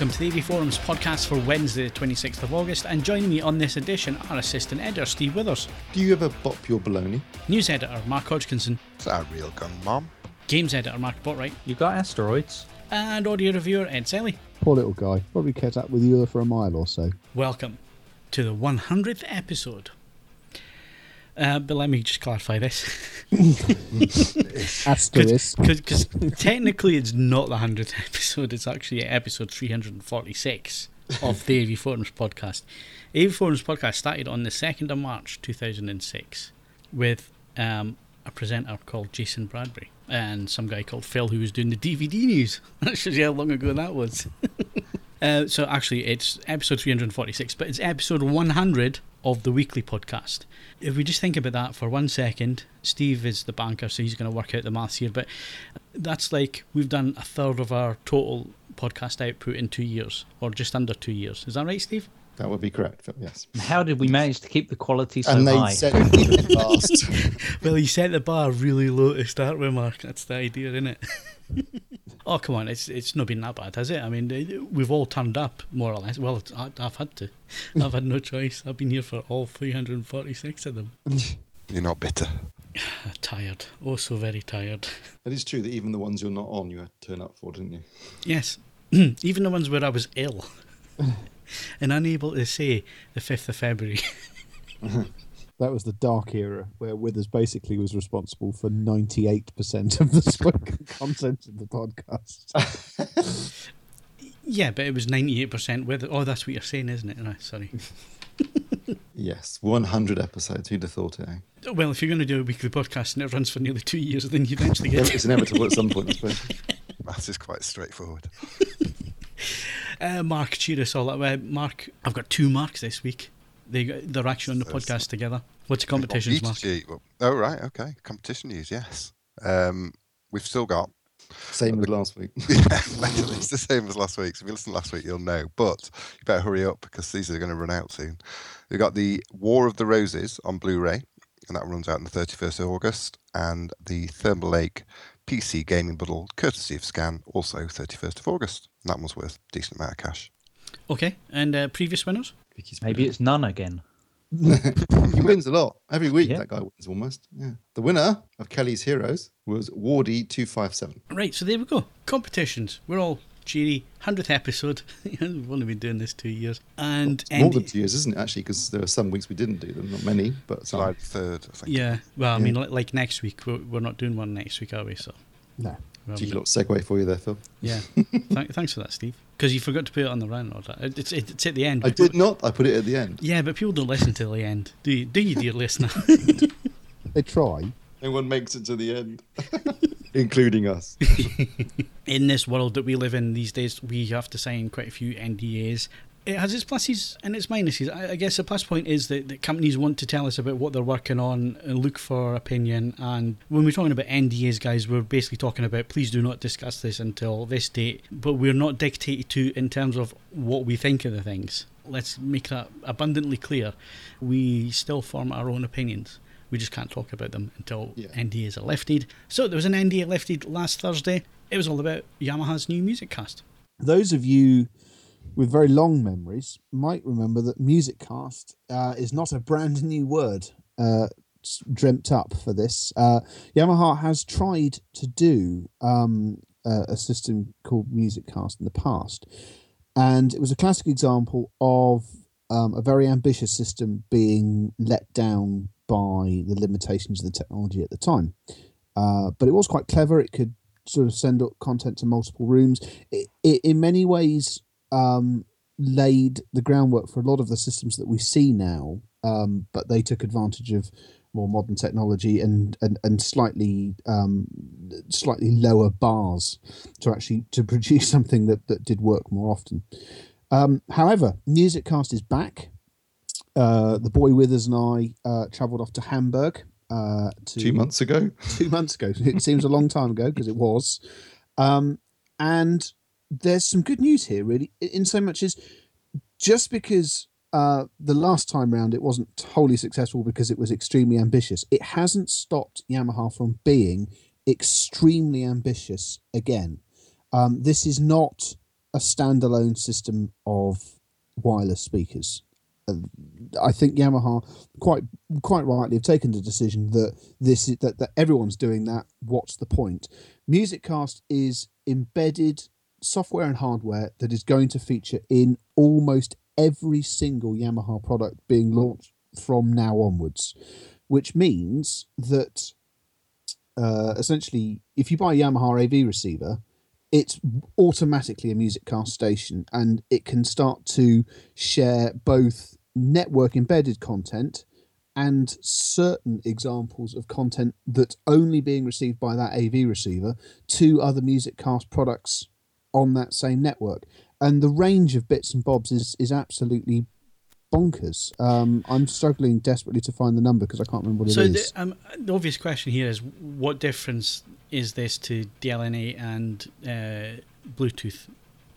welcome to the AV Forums podcast for Wednesday, the 26th of August. And joining me on this edition are assistant editor Steve Withers, Do you ever bop your baloney? news editor Mark Hodgkinson, Is that a real gun, Mom? games editor Mark Botwright, You got asteroids? and audio reviewer Ed Selly. Poor little guy. Probably kept up with you for a mile or so. Welcome to the 100th episode. Uh, but let me just clarify this. Asterisk. Because technically it's not the 100th episode, it's actually episode 346 of the AV Forums podcast. AV Forums podcast started on the 2nd of March 2006 with um, a presenter called Jason Bradbury and some guy called Phil who was doing the DVD news. That shows you how long ago that was. Uh, so actually, it's episode 346, but it's episode 100 of the weekly podcast. If we just think about that for one second, Steve is the banker, so he's going to work out the maths here. But that's like we've done a third of our total podcast output in two years, or just under two years. Is that right, Steve? That would be correct, Phil, yes. How did we manage to keep the quality so and they high? set it fast. Well, you set the bar really low to start with, Mark. That's the idea, isn't it? oh, come on, it's it's not been that bad, has it? I mean, we've all turned up more or less. Well, I- I've had to. I've had no choice. I've been here for all 346 of them. You're not bitter. tired. Oh, so very tired. It is true that even the ones you're not on, you had to turn up for, didn't you? Yes, even the ones where I was ill and unable to say the 5th of February. That was the dark era where Withers basically was responsible for 98% of the spoken content of the podcast. yeah, but it was 98% with Oh, that's what you're saying, isn't it? No, sorry. Yes, 100 episodes. Who'd have thought it, eh? Well, if you're going to do a weekly podcast and it runs for nearly two years, then you eventually get it. It's inevitable at some point, I suppose. Maths is quite straightforward. Uh, Mark, cheer us all up. Uh, Mark, I've got two marks this week. They, they're actually on the podcast together. What's the competitions, Mark? Gee, well, oh, right, okay. Competition news, yes. Um, we've still got. Same as last week. Yeah, it's the same as last week. So if you listened last week, you'll know. But you better hurry up because these are going to run out soon. We've got the War of the Roses on Blu-ray, and that runs out on the 31st of August, and the Thermaltake PC gaming bundle, courtesy of Scan, also 31st of August. And that one's worth a decent amount of cash. Okay, and uh, previous winners? Maybe it's none again. he wins a lot. Every week, Yeah. that guy wins almost. Yeah. The winner of Kelly's Heroes was Wardy257. Right, so there we go. Competitions. We're all cheery. 100th episode. We've only been doing this two years. And It's more end- than two years, isn't it, actually? Because there are some weeks we didn't do them. Not many, but some. July 3rd, I think. Yeah, well, I Yeah. mean, like, like next week, we're, we're not doing one next week, are we? So, No. Well, Cheeky little segue for you there, Phil. yeah. Th- thanks for that, Steve. Because you forgot to put it on the round order. It's, it's at the end. I did not. I put it at the end. Yeah, but people don't listen till the end. Do you, do you dear listener? They try. No one makes it to the end, including us. in this world that we live in these days, we have to sign quite a few NDAs. It has its pluses and its minuses. I, I guess the plus point is that, that companies want to tell us about what they're working on and look for opinion. And when we're talking about NDAs, guys, we're basically talking about please do not discuss this until this date. But we're not dictated to in terms of what we think of the things. Let's make that abundantly clear. We still form our own opinions. We just can't talk about them until Yeah. NDAs are lifted. So there was an NDA lifted last Thursday. It was all about Yamaha's new music cast. Those of you with very long memories might remember that Musiccast uh, is not a brand new word uh, dreamt up for this. Uh, Yamaha has tried to do um, a, a system called Musiccast in the past, and it was a classic example of um, a very ambitious system being let down by the limitations of the technology at the time. Uh, but it was quite clever. It could sort of send up content to multiple rooms. It, it in many ways um, laid the groundwork for a lot of the systems that we see now. Um, but they took advantage of more modern technology and and, and slightly um, slightly lower bars to actually to produce something that, that did work more often. Um, however, Musiccast is back. Uh, the boy Withers and I uh, travelled off to Hamburg uh, to Two months ago. two months ago. It seems a long time ago because it was. Um, and there's some good news here, really, in- so much as just because uh, the last time round it wasn't wholly successful because it was extremely ambitious, it hasn't stopped Yamaha from being extremely ambitious again. Um, this is not a standalone system of wireless speakers. Uh, I think Yamaha quite quite rightly have taken the decision that this is that, that everyone's doing that. What's the point? Musiccast is embedded software and hardware that is going to feature in almost every single Yamaha product being launched from now onwards, which means that uh, essentially, if you buy a Yamaha AV receiver, it's automatically a music cast station, and it can start to share both network embedded content and certain examples of content that's only being received by that AV receiver to other music cast products on that same network. And the range of bits and bobs is is absolutely bonkers. Um, I'm struggling desperately to find the number because I can't remember what it so is. the, um, the obvious question here is what difference is this to DLNA and uh, Bluetooth?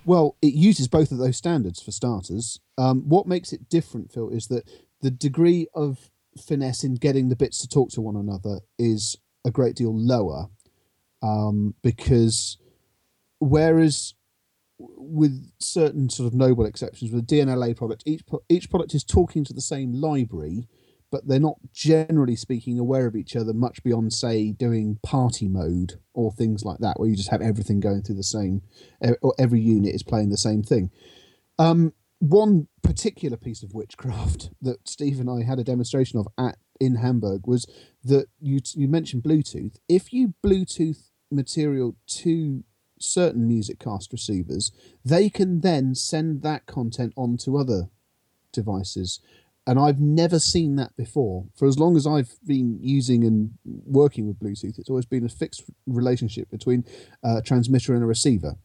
Well, it uses both of those standards for starters. Um, what makes it different, Phil, is that the degree of finesse in getting the bits to talk to one another is a great deal lower um, because whereas with certain sort of noble exceptions with a DNLA product, each each product is talking to the same library, but they're not generally speaking aware of each other much beyond say doing party mode or things like that, where you just have everything going through the same, or every unit is playing the same thing. Um, one particular piece of witchcraft that Steve and I had a demonstration of at in Hamburg was that you you mentioned Bluetooth. If you Bluetooth material to certain Musiccast receivers, they can then send that content on to other devices. And I've never seen that before. For as long as I've been using and working with Bluetooth, it's always been a fixed relationship between a transmitter and a receiver.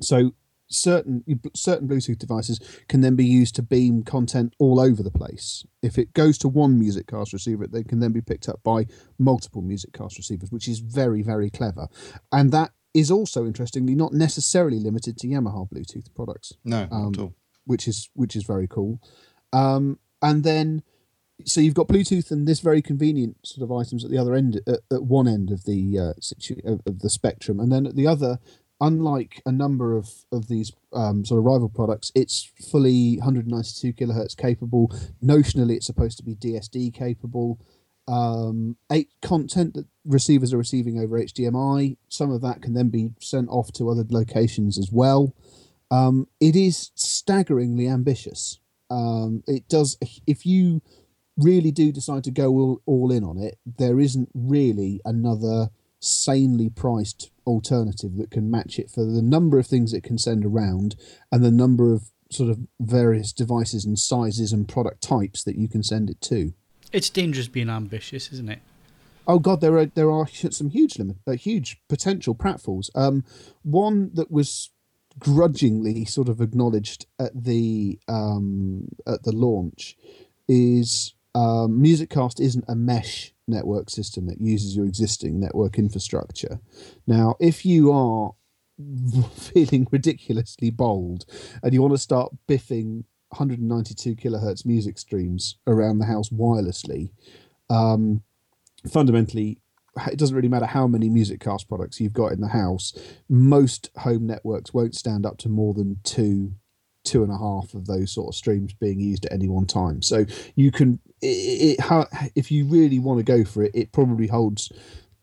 So certain certain Bluetooth devices can then be used to beam content all over the place. If it goes to one music cast receiver, they can then be picked up by multiple music cast receivers, which is very very clever. And that is also interestingly not necessarily limited to Yamaha Bluetooth products No, Um, at all. which is which is very cool. Um, and then, so you've got Bluetooth and this very convenient sort of items at the other end, at, at one end of the uh, situ- of, of the spectrum, and then at the other, unlike a number of of these um, sort of rival products, it's fully 192 kilohertz capable. Notionally, it's supposed to be DSD capable. Um, eight content that receivers are receiving over HDMI. Some of that can then be sent off to other locations as well. Um, it is staggeringly ambitious. Um, it does if you really do decide to go all, all in on it, there isn't really another sanely priced alternative that can match it for the number of things it can send around and the number of sort of various devices and sizes and product types that you can send it to. It's dangerous being ambitious, isn't it? Oh God, there are there are some huge limit, uh, huge potential pratfalls. Um, one that was grudgingly sort of acknowledged at the um, at the launch is um, Musiccast isn't a mesh network system. It uses your existing network infrastructure. Now, if you are feeling ridiculously bold and you want to start biffing 192 kilohertz music streams around the house wirelessly, um, fundamentally it doesn't really matter how many music cast products you've got in the house most home networks won't stand up to more than two two and a half of those sort of streams being used at any one time. So you can it, it how if you really want to go for it it probably holds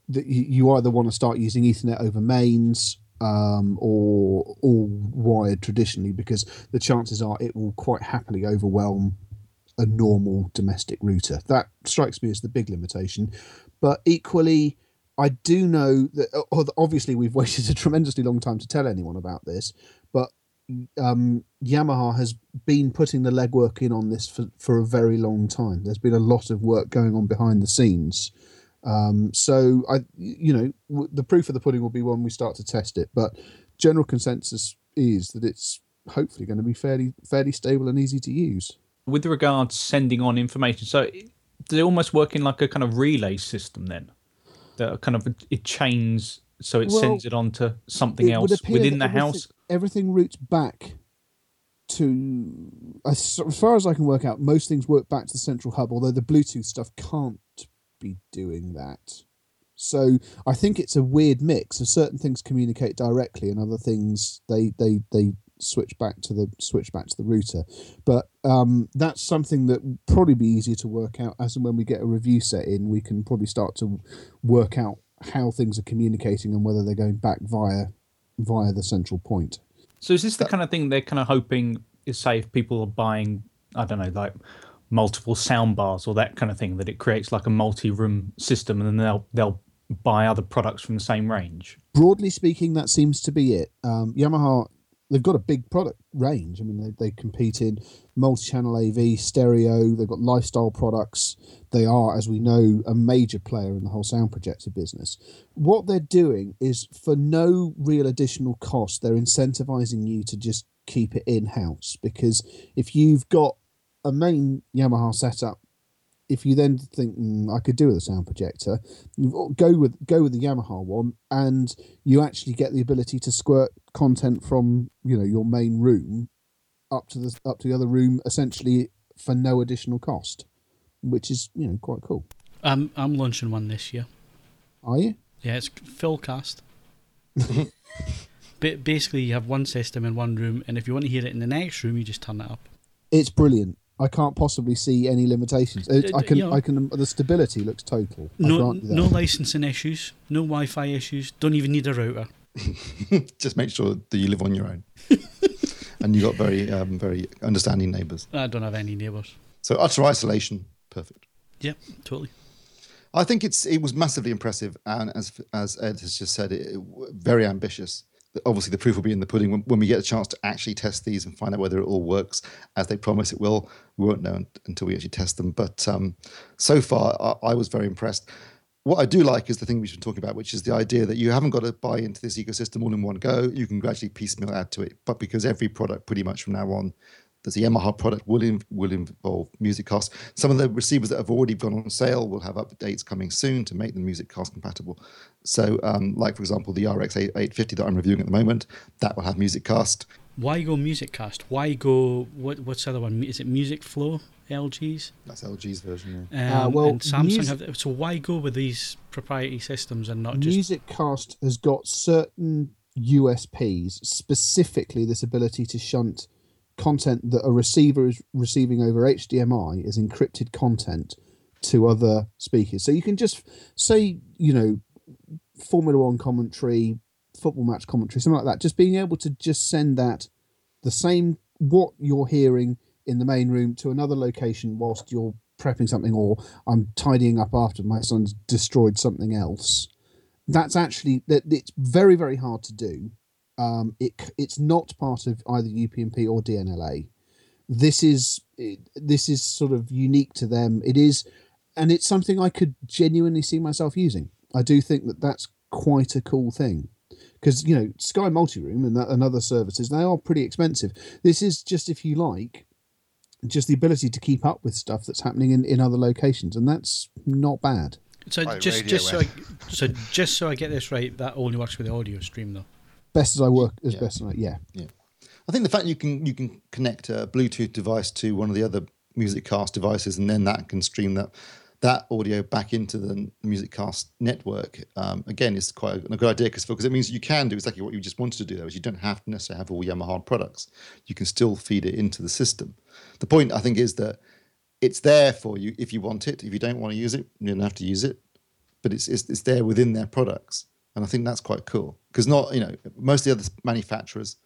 that you, you either want to start using ethernet over mains um, or all wired traditionally because the chances are it will quite happily overwhelm a normal domestic router. That strikes me as the big limitation. But equally, I do know that obviously we've waited a tremendously long time to tell anyone about this, but um, Yamaha has been putting the legwork in on this for, for a very long time. There's been a lot of work going on behind the scenes. Um, so I, you know, w- the proof of the pudding will be when we start to test it. But general consensus is that it's hopefully going to be fairly fairly stable and easy to use. With regards sending on information, so it almost work in like a kind of relay system then? That kind of it chains so it Well, sends it on to something else within the everything- house. Everything routes back to, as far as I can work out, most things work back to the central hub. Although the Bluetooth stuff can't be doing that. So I think it's a weird mix of certain things communicate directly and other things they they they switch back to the switch back to the router. But um, that's something that probably be easier to work out as and when we get a review set in. We can probably start to work out how things are communicating and whether they're going back via via the central point. So is this the kind of thing they're kind of hoping is say if people are buying I don't know like multiple sound bars or that kind of thing that it creates like a multi-room system and then they'll they'll buy other products from the same range. Broadly speaking, that seems to be it. Um, Yamaha they've got a big product range. I mean, they, they compete in multi-channel AV, stereo. They've got lifestyle products. They are, as we know, a major player in the whole sound projector business. What they're doing is, for no real additional cost, they're incentivizing you to just keep it in house because if you've got a main Yamaha setup if you then think mm, I could do with a sound projector, go with go with the Yamaha one, and you actually get the ability to squirt content from you know your main room up to the up to the other room essentially for no additional cost, which is you know quite cool. I'm I'm launching one this year. Are you? Yeah, it's Philcast. Ba- basically, you have one system in one room, and if you want to hear it in the next room, you just turn it up. It's brilliant. I can't possibly see any limitations. It, I Uh, can, you know- I can. The stability looks total. No, grant you that. no licensing issues, no Wi-Fi issues. Don't even need a router. Just make sure that you live on your own. and you got very, um, very understanding neighbours. I don't have any neighbours. So utter isolation, perfect. Yeah, totally. I think it's it was massively impressive, and as as Ed has just said, it, it very ambitious. Obviously, the proof will be in the pudding when, when we get a chance to actually test these and find out whether it all works as they promise it will. We won't know until we actually test them. But um, so far, I, I was very impressed. What I do like is the thing we've been talking about, which is the idea that you haven't got to buy into this ecosystem all in one go. You can gradually piecemeal add to it. But because every product, pretty much from now on, there's a Yamaha product will in, will involve MusicCast. Some of the receivers that have already gone on sale will have updates coming soon to make the MusicCast compatible. So, um, like for example, the RX 850 that I'm reviewing at the moment, that will have music cast. Why go Music Cast? Why go what? What's the other one? Is it Music Flow? LG's. That's LG's version. Um, Uh, well, and Samsung music- have. So why go with these proprietary systems and not just? Music Cast has got certain USPs, specifically this ability to shunt content that a receiver is receiving over HDMI is encrypted content to other speakers. So you can just say, you know, Formula One commentary, football match commentary, something like that. Just being able to just send that the same what you're hearing in the main room to another location whilst you're prepping something or I'm tidying up after my son's destroyed something else. That's actually that it's very very hard to do. Um, it it's not part of either UPnP or DNLA. This is it, this is sort of unique to them. It is, and it's something I could genuinely see myself using. I do think that that's quite a cool thing because you know Sky Multiroom and, that, and other services they are pretty expensive. This is just if you like, just the ability to keep up with stuff that's happening in, in other locations, and that's not bad. So Like just just so I, so just so I get this right, that only works with the audio stream though. Best as I work, as Yeah. best as I yeah. Yeah, I think the fact you can you can connect a Bluetooth device to one of the other music cast devices, and then that can stream that that audio back into the music cast network. Um, again, is quite a, a good idea because because it means you can do exactly what you just wanted to do. There is you don't have to necessarily have all Yamaha products. You can still feed it into the system. The point I think is that it's there for you if you want it. If you don't want to use it, you don't have to use it. But it's it's, it's there within their products, and I think that's quite cool because not you know most of the other manufacturers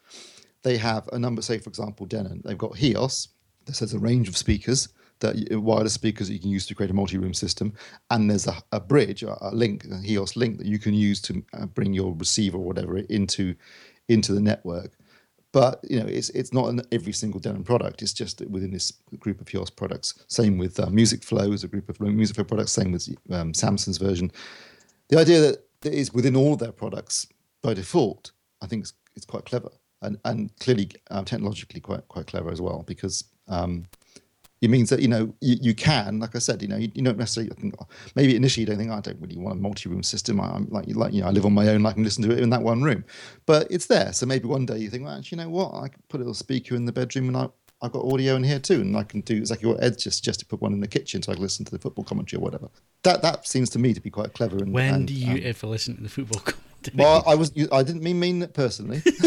they have a number. Say for example, Denon, they've got HEOS that says a range of speakers that wireless speakers that you can use to create a multi-room system, and there's a, a bridge, a, link, a HEOS link that you can use to uh, bring your receiver or whatever into into the network. But you know, it's it's not in every single Denon product. It's just within this group of HEOS products. Same with uh, Music Flow is a group of Music Flow products. Same with um, Samsung's version. The idea that it is within all of their products by default, I think it's, is quite clever and and clearly um, technologically quite quite clever as well because um, it means that you know you, you can, like I said, you know you, you don't necessarily think maybe initially you don't think "Oh, I don't really want a multi-room system. I, I'm like like you know I live on my own, I can listen to it in that one room, but it's there. So maybe one day you think, well, actually, you know what, I could put a little speaker in the bedroom and I. I've got audio in here too, and I can do exactly what Ed just just to put one in the kitchen so I can listen to the football commentary or whatever. That that seems to me to be quite clever. And, When and, do you um, ever listen to the football commentary? well, I was. I didn't mean mean it personally.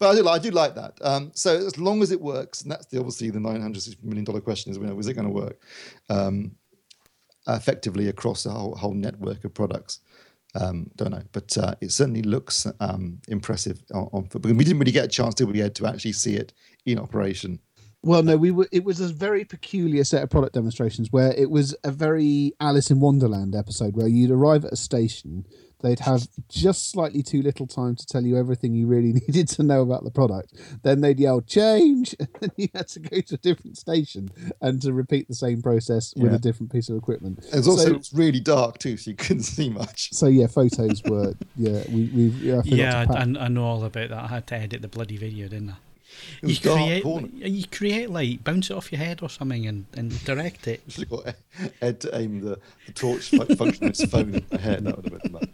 but I do, like, I do like that. Um, so as long as it works, and that's the obviously the nine hundred million dollar question is, you know, is it going to work um, effectively across a whole, whole network of products? Um, don't know, but uh, it certainly looks um, impressive. On, on, we didn't really get a chance, did we, Ed, to actually see it in operation? Well, no, we were. It was a very peculiar set of product demonstrations where it was a very Alice in Wonderland episode where you'd arrive at a station, they'd have just slightly too little time to tell you everything you really needed to know about the product. Then they'd yell "change," and then you had to go to a different station and to repeat the same process with Yeah. a different piece of equipment. It's also So- it's really dark too, so you couldn't see much. So yeah, photos were yeah we we yeah, I Yeah, to I, pack. I, I know all about that. I had to edit the bloody video, didn't I? You create, you create like bounce it off your head or something and, and direct it. Should have got Ed to aim the, the torch fu- function his phone ahead. That would have been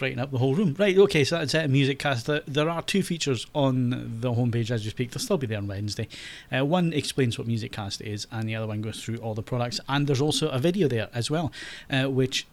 brighten up the whole room. Right, okay, so that's it, Music Cast. There, are two features on the homepage as you speak. They'll still be there on Wednesday. Uh, one explains what Music Cast is, and the other one goes through all the products. And there's also a video there as well, uh, which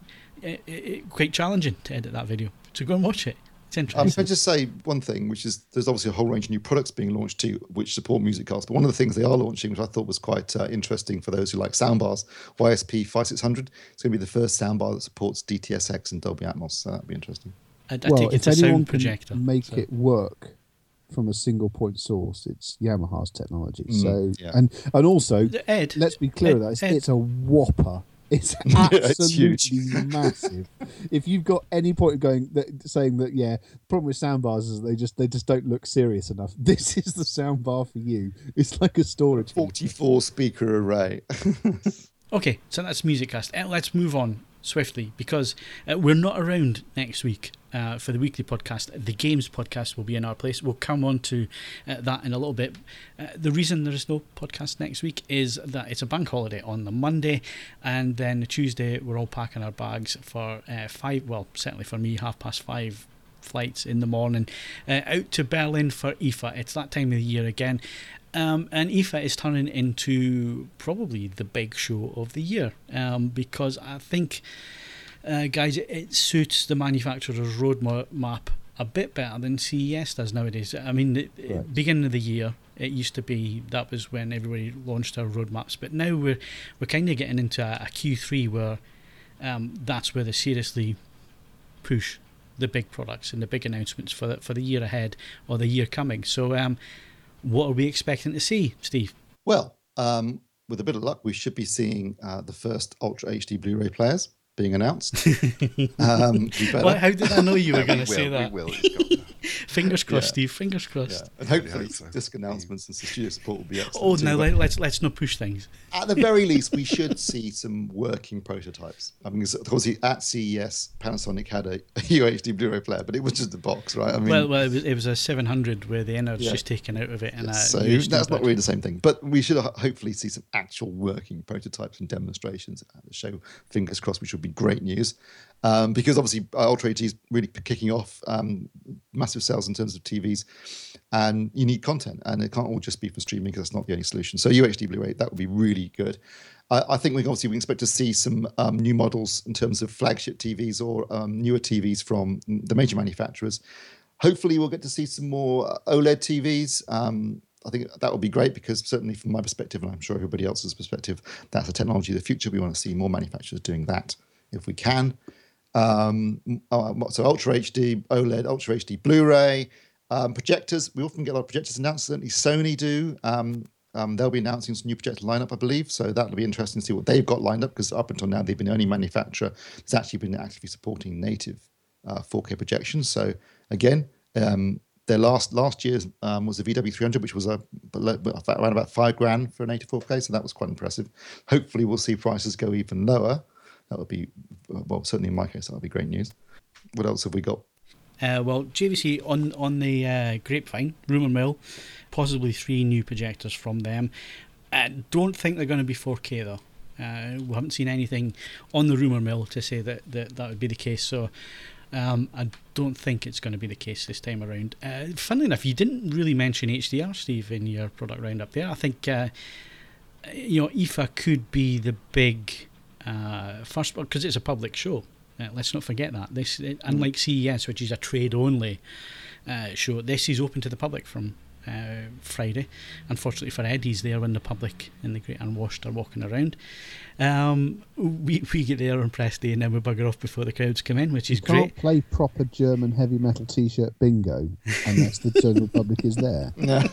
uh, uh, quite challenging to edit that video. So go and watch it. It's Um, interesting. can I just say one thing, which is there's obviously a whole range of new products being launched too, which support music MusicCast. But one of the things they are launching, which I thought was quite uh, interesting for those who like soundbars, YSP 5600. It's going to be the first soundbar that supports DTSX and Dolby Atmos. So that'd be interesting. I, I well, take if it's a anyone sound can projector. make so- it work from a single point source, it's Yamaha's technology. Mm, so yeah. and and also Ed, let's be clear Ed- about this. Ed- It's a whopper. It's Yeah, it's absolutely massive. If you've got any point of going that, saying that, yeah, the problem with soundbars is they just they just don't look serious enough. This is the soundbar for you. It's like a storage. 44 speaker array. Okay, so that's Music Cast. Uh, let's move on swiftly because uh, we're not around next week uh, for the weekly podcast. The Games podcast will be in our place. We'll come on to uh, that in a little bit. Uh, the reason there is no podcast next week is that it's a bank holiday on the Monday, and then the Tuesday we're all packing our bags for uh, five. Well, certainly for me, half past five flights in the morning uh, out to Berlin for IFA. It's that time of the year again. Um, and IFA is turning into probably the big show of the year um, because I think, uh, guys, it, it suits the manufacturer's roadmap a bit better than CES does nowadays. I mean, the, Right. beginning of the year, it used to be that was when everybody launched their roadmaps, but now we're we're kind of getting into a, a Q3 where um, that's where they seriously push the big products and the big announcements for the, for the year ahead or the year coming. So, um, what are we expecting to see, Steve? Well, um, with a bit of luck, we should be seeing uh, the first Ultra HD Blu-ray players being announced. um. Well, how did I know you were going to say that? We will. It's got to. Fingers crossed, Yeah. Steve. Fingers yeah. crossed. And hopefully, hope so. disc announcements and studio support will be excellent. Oh, no, but let, let's let's not push things. At the very least, we should see some working prototypes. I mean, 'cause obviously at CES, Panasonic had a, a UHD Blu-ray player, but it was just a box, right? I mean, well, well, it was, it was a 700 where the innards Yeah. just taken out of it, and uh, so that's not really the same thing. But we should hopefully see some actual working prototypes and demonstrations at the show. Fingers crossed, which would be great news. Um, because obviously uh, Ultra HD is really kicking off um, massive sales in terms of TVs, and you need content, and it can't all just be from streaming because that's not the only solution. So UHD Blu-ray that would be really good. I, I think we obviously we expect to see some um, new models in terms of flagship TVs or um, newer TVs from the major manufacturers. Hopefully, we'll get to see some more uh, OLED TVs. Um, I think that would be great because certainly from my perspective, and I'm sure everybody else's perspective, that's a technology of the future. We want to see more manufacturers doing that if we can. Um, uh, so Ultra HD, OLED, Ultra HD Blu-ray, um, projectors. We often get a lot of projectors announced. Certainly Sony do. Um, um, they'll be announcing some new projector lineup, I believe. So that'll be interesting to see what they've got lined up because up until now they've been the only manufacturer that's actually been actively supporting native uh, 4K projections. So again, um, their last last year's um, was the VW300, which was a around about five grand for a native 4K. So that was quite impressive. Hopefully, we'll see prices go even lower. That would be well, certainly in my case, that would be great news. What else have we got? Uh, well, JVC on on the uh, grapevine, rumor mill, possibly three new projectors from them. I don't think they're going to be 4K though. Uh, we haven't seen anything on the rumor mill to say that that, that would be the case. So um, I don't think it's going to be the case this time around. Uh, funnily enough, you didn't really mention HDR, Steve, in your product roundup there. I think uh, you know IFA could be the big uh, first because it's a public show. Uh, let's not forget that this, it, unlike CES, which is a trade only uh, show. This is open to the public from uh, Friday. Unfortunately for Ed, he's there when the public in the Great Unwashed are walking around. Um, we, we get there on press day and then we bugger off before the crowds come in, which is you can't great. play proper German heavy metal T-shirt bingo unless the general public is there.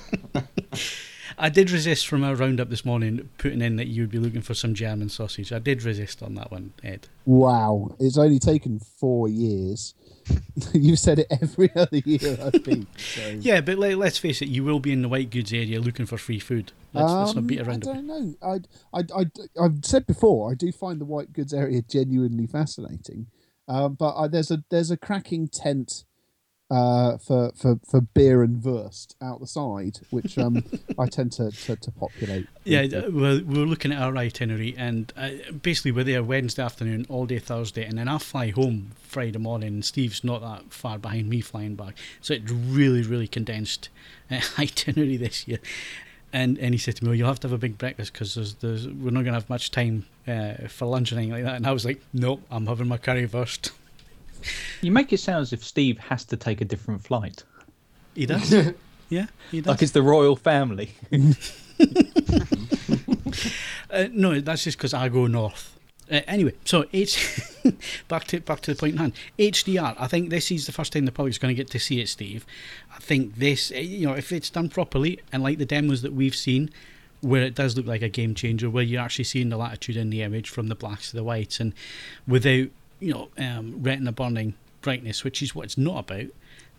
I did resist from our roundup this morning putting in that you would be looking for some German sausage. I did resist on that one, Ed. Wow, it's only taken four years. You've said it every other year I've been. So. Yeah, but let, let's face it, you will be in the white goods area looking for free food. Let's, let's not Um, beat I around I don't know. I, I, I, I've said before, I do find the white goods area genuinely fascinating. Um, but I, there's a there's a cracking tent uh, for, for, for beer and wurst out the side, which um, I tend to, to, to populate. Yeah, uh, well, we're looking at our itinerary, and uh, basically we're there Wednesday afternoon, all day Thursday, and then I fly home Friday morning. Steve's not that far behind me flying back, so it's really, really condensed uh, itinerary this year. And and he said to me, well, "You'll have to have a big breakfast because there's, there's we're not going to have much time uh, for lunch or anything like that." And I was like, "Nope, I'm having my curry first." You make it sound as if Steve has to take a different flight, He does, yeah, he does. like it's the royal family. Uh, no, that's just because I go north. Uh, anyway, so H back to back to the point in hand. HDR. I think this is the first time the public's going to get to see it, Steve. I think this, uh, you know, if it's done properly and like the demos that we've seen, where it does look like a game changer, where you're actually seeing the latitude in the image from the blacks to the whites, and without you know um, retina burning brightness, which is what it's not about.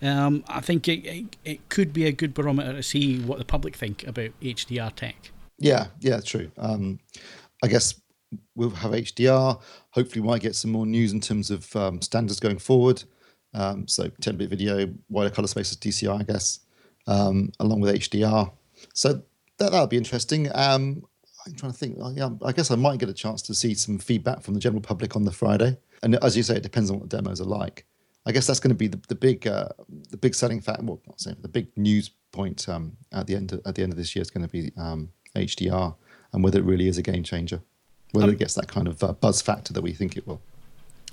Um, I think it, it it could be a good barometer to see what the public think about HDR tech. Yeah, yeah, true. Um, I guess we'll have HDR. Hopefully, we might get some more news in terms of um, standards going forward. Um, so, 10 bit video, wider color spaces, DCI, I guess, um, along with HDR. So, that, that'll be interesting. Um, I'm trying to think. Yeah, I guess I might get a chance to see some feedback from the general public on the Friday. And as you say, it depends on what the demos are like. I guess that's going to be the, the big uh, the big selling factor. Well, not saying the big news point um, at the end of, at the end of this year is going to be um, HDR and whether it really is a game changer, whether it gets that kind of uh, buzz factor that we think it will.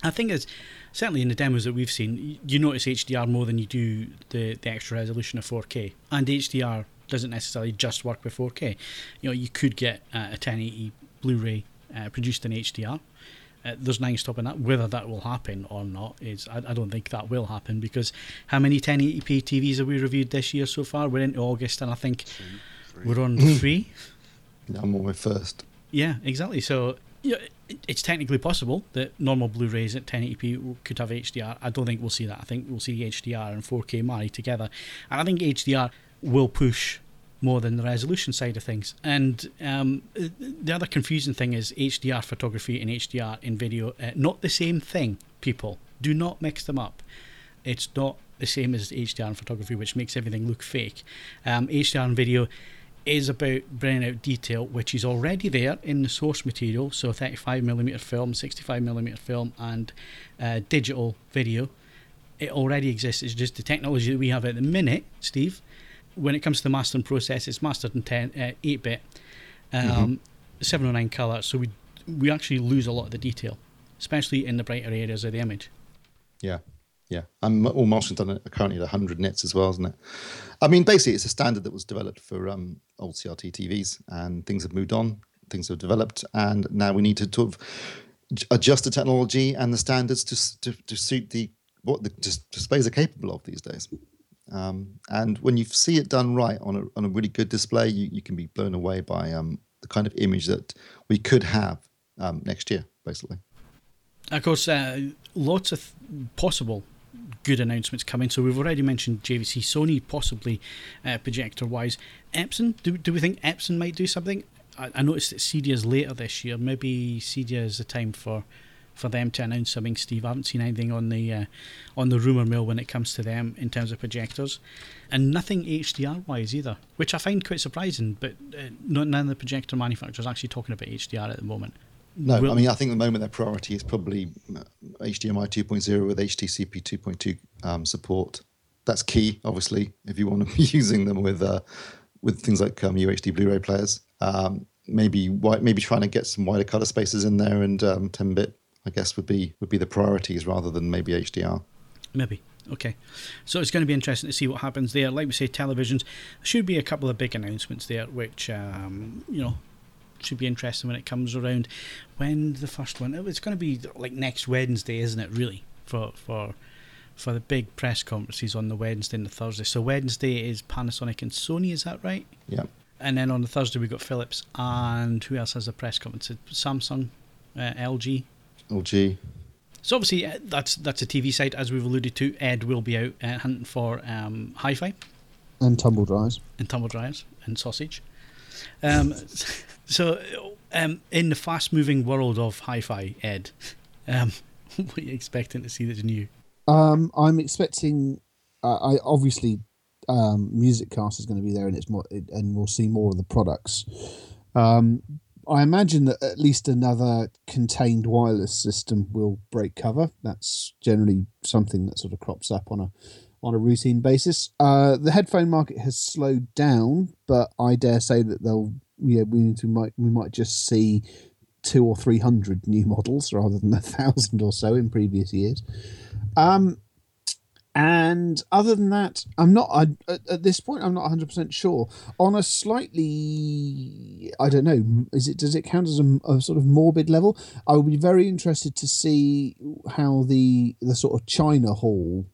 I think it's certainly in the demos that we've seen, you notice HDR more than you do the, the extra resolution of 4K. And HDR doesn't necessarily just work with 4K. You know, you could get uh, a 1080 Blu-ray uh, produced in HDR. Uh, there's nothing stopping that. Whether that will happen or not is, I, I don't think that will happen because how many 1080p TVs have we reviewed this year so far? We're into August and I think we're on three. I'm on my first. Yeah, exactly. So yeah, it's technically possible that normal Blu-rays at 1080p could have HDR. I don't think we'll see that. I think we'll see HDR and 4K married together, and I think HDR will push more than the resolution side of things. And um, the other confusing thing is HDR photography and HDR in video, uh, not the same thing. People do not mix them up. It's not the same as HDR in photography, which makes everything look fake. Um, HDR in video is about bringing out detail which is already there in the source material. So 35mm film, 65mm film, and uh, digital video. It already exists. It's just the technology that we have at the minute, Steve. When it comes to the mastering process, it's mastered in 10, uh, 8-bit, um, 709 color. So we we actually lose a lot of the detail, especially in the brighter areas of the image. Yeah, yeah. And all Martian's done it currently at 100 nits as well, isn't it? I mean, basically, it's a standard that was developed for um, old CRT TVs, and things have moved on, things have developed, and now we need to sort of adjust the technology and the standards to to, to suit the what the dis- displays are capable of these days. Um, and when you see it done right on a on a really good display, you, you can be blown away by um, the kind of image that we could have um, next year, basically. Of course, uh, lots of possible good announcements coming. So we've already mentioned JVC, Sony, possibly uh, projector wise. Epson, do, do we think Epson might do something? I, I noticed that Cedia's later this year. Maybe Cedia is the time for for them to announce something. Steve, I haven't seen anything on the uh, on the rumor mill when it comes to them in terms of projectors, and nothing HDR wise either, which I find quite surprising. But uh, not none of the projector manufacturers are actually talking about HDR at the moment. No, Will- I mean, I think at the moment their priority is probably uh, HDMI 2.0 with HDCP 2.2 um, support. That's key, obviously, if you want to be using them with uh, with things like um, UHD Blu-ray players. Um, maybe maybe trying to get some wider color spaces in there and um, 10-bit, I guess, would be would be the priorities rather than maybe HDR. Maybe. Okay, so it's going to be interesting to see what happens there. Like we say, televisions. Should be a couple of big announcements there, which um, you know should be interesting when it comes around. When the first one? It's going to be like next Wednesday, isn't it? Really for for for the big press conferences on the Wednesday and the Thursday. So Wednesday is Panasonic and Sony. Is that right? Yeah. And then on the Thursday we've got Philips and who else has a press conference? Samsung, uh, LG. LG. So obviously uh, that's that's a TV side, as we've alluded to. Ed will be out uh, hunting for um, hi-fi and tumble dryers and tumble dryers and sausage. Um, so, um, in the fast-moving world of hi-fi, Ed, um, what are you expecting to see that's new? Um, I'm expecting. Uh, I obviously um, Music Cast is going to be there, and it's more, and we'll see more of the products. Um, I imagine that at least another contained wireless system will break cover. That's generally something that sort of crops up on a on a routine basis. Uh, the headphone market has slowed down, but I dare say that they'll yeah we, we might we might just see two or three hundred new models rather than a thousand or so in previous years. Um, and other than that, I'm not. I, at, at this point, I'm not 100 percent sure. On a slightly, I don't know, is it does it count as a, a, sort of morbid level? I would be very interested to see how the the sort of China hall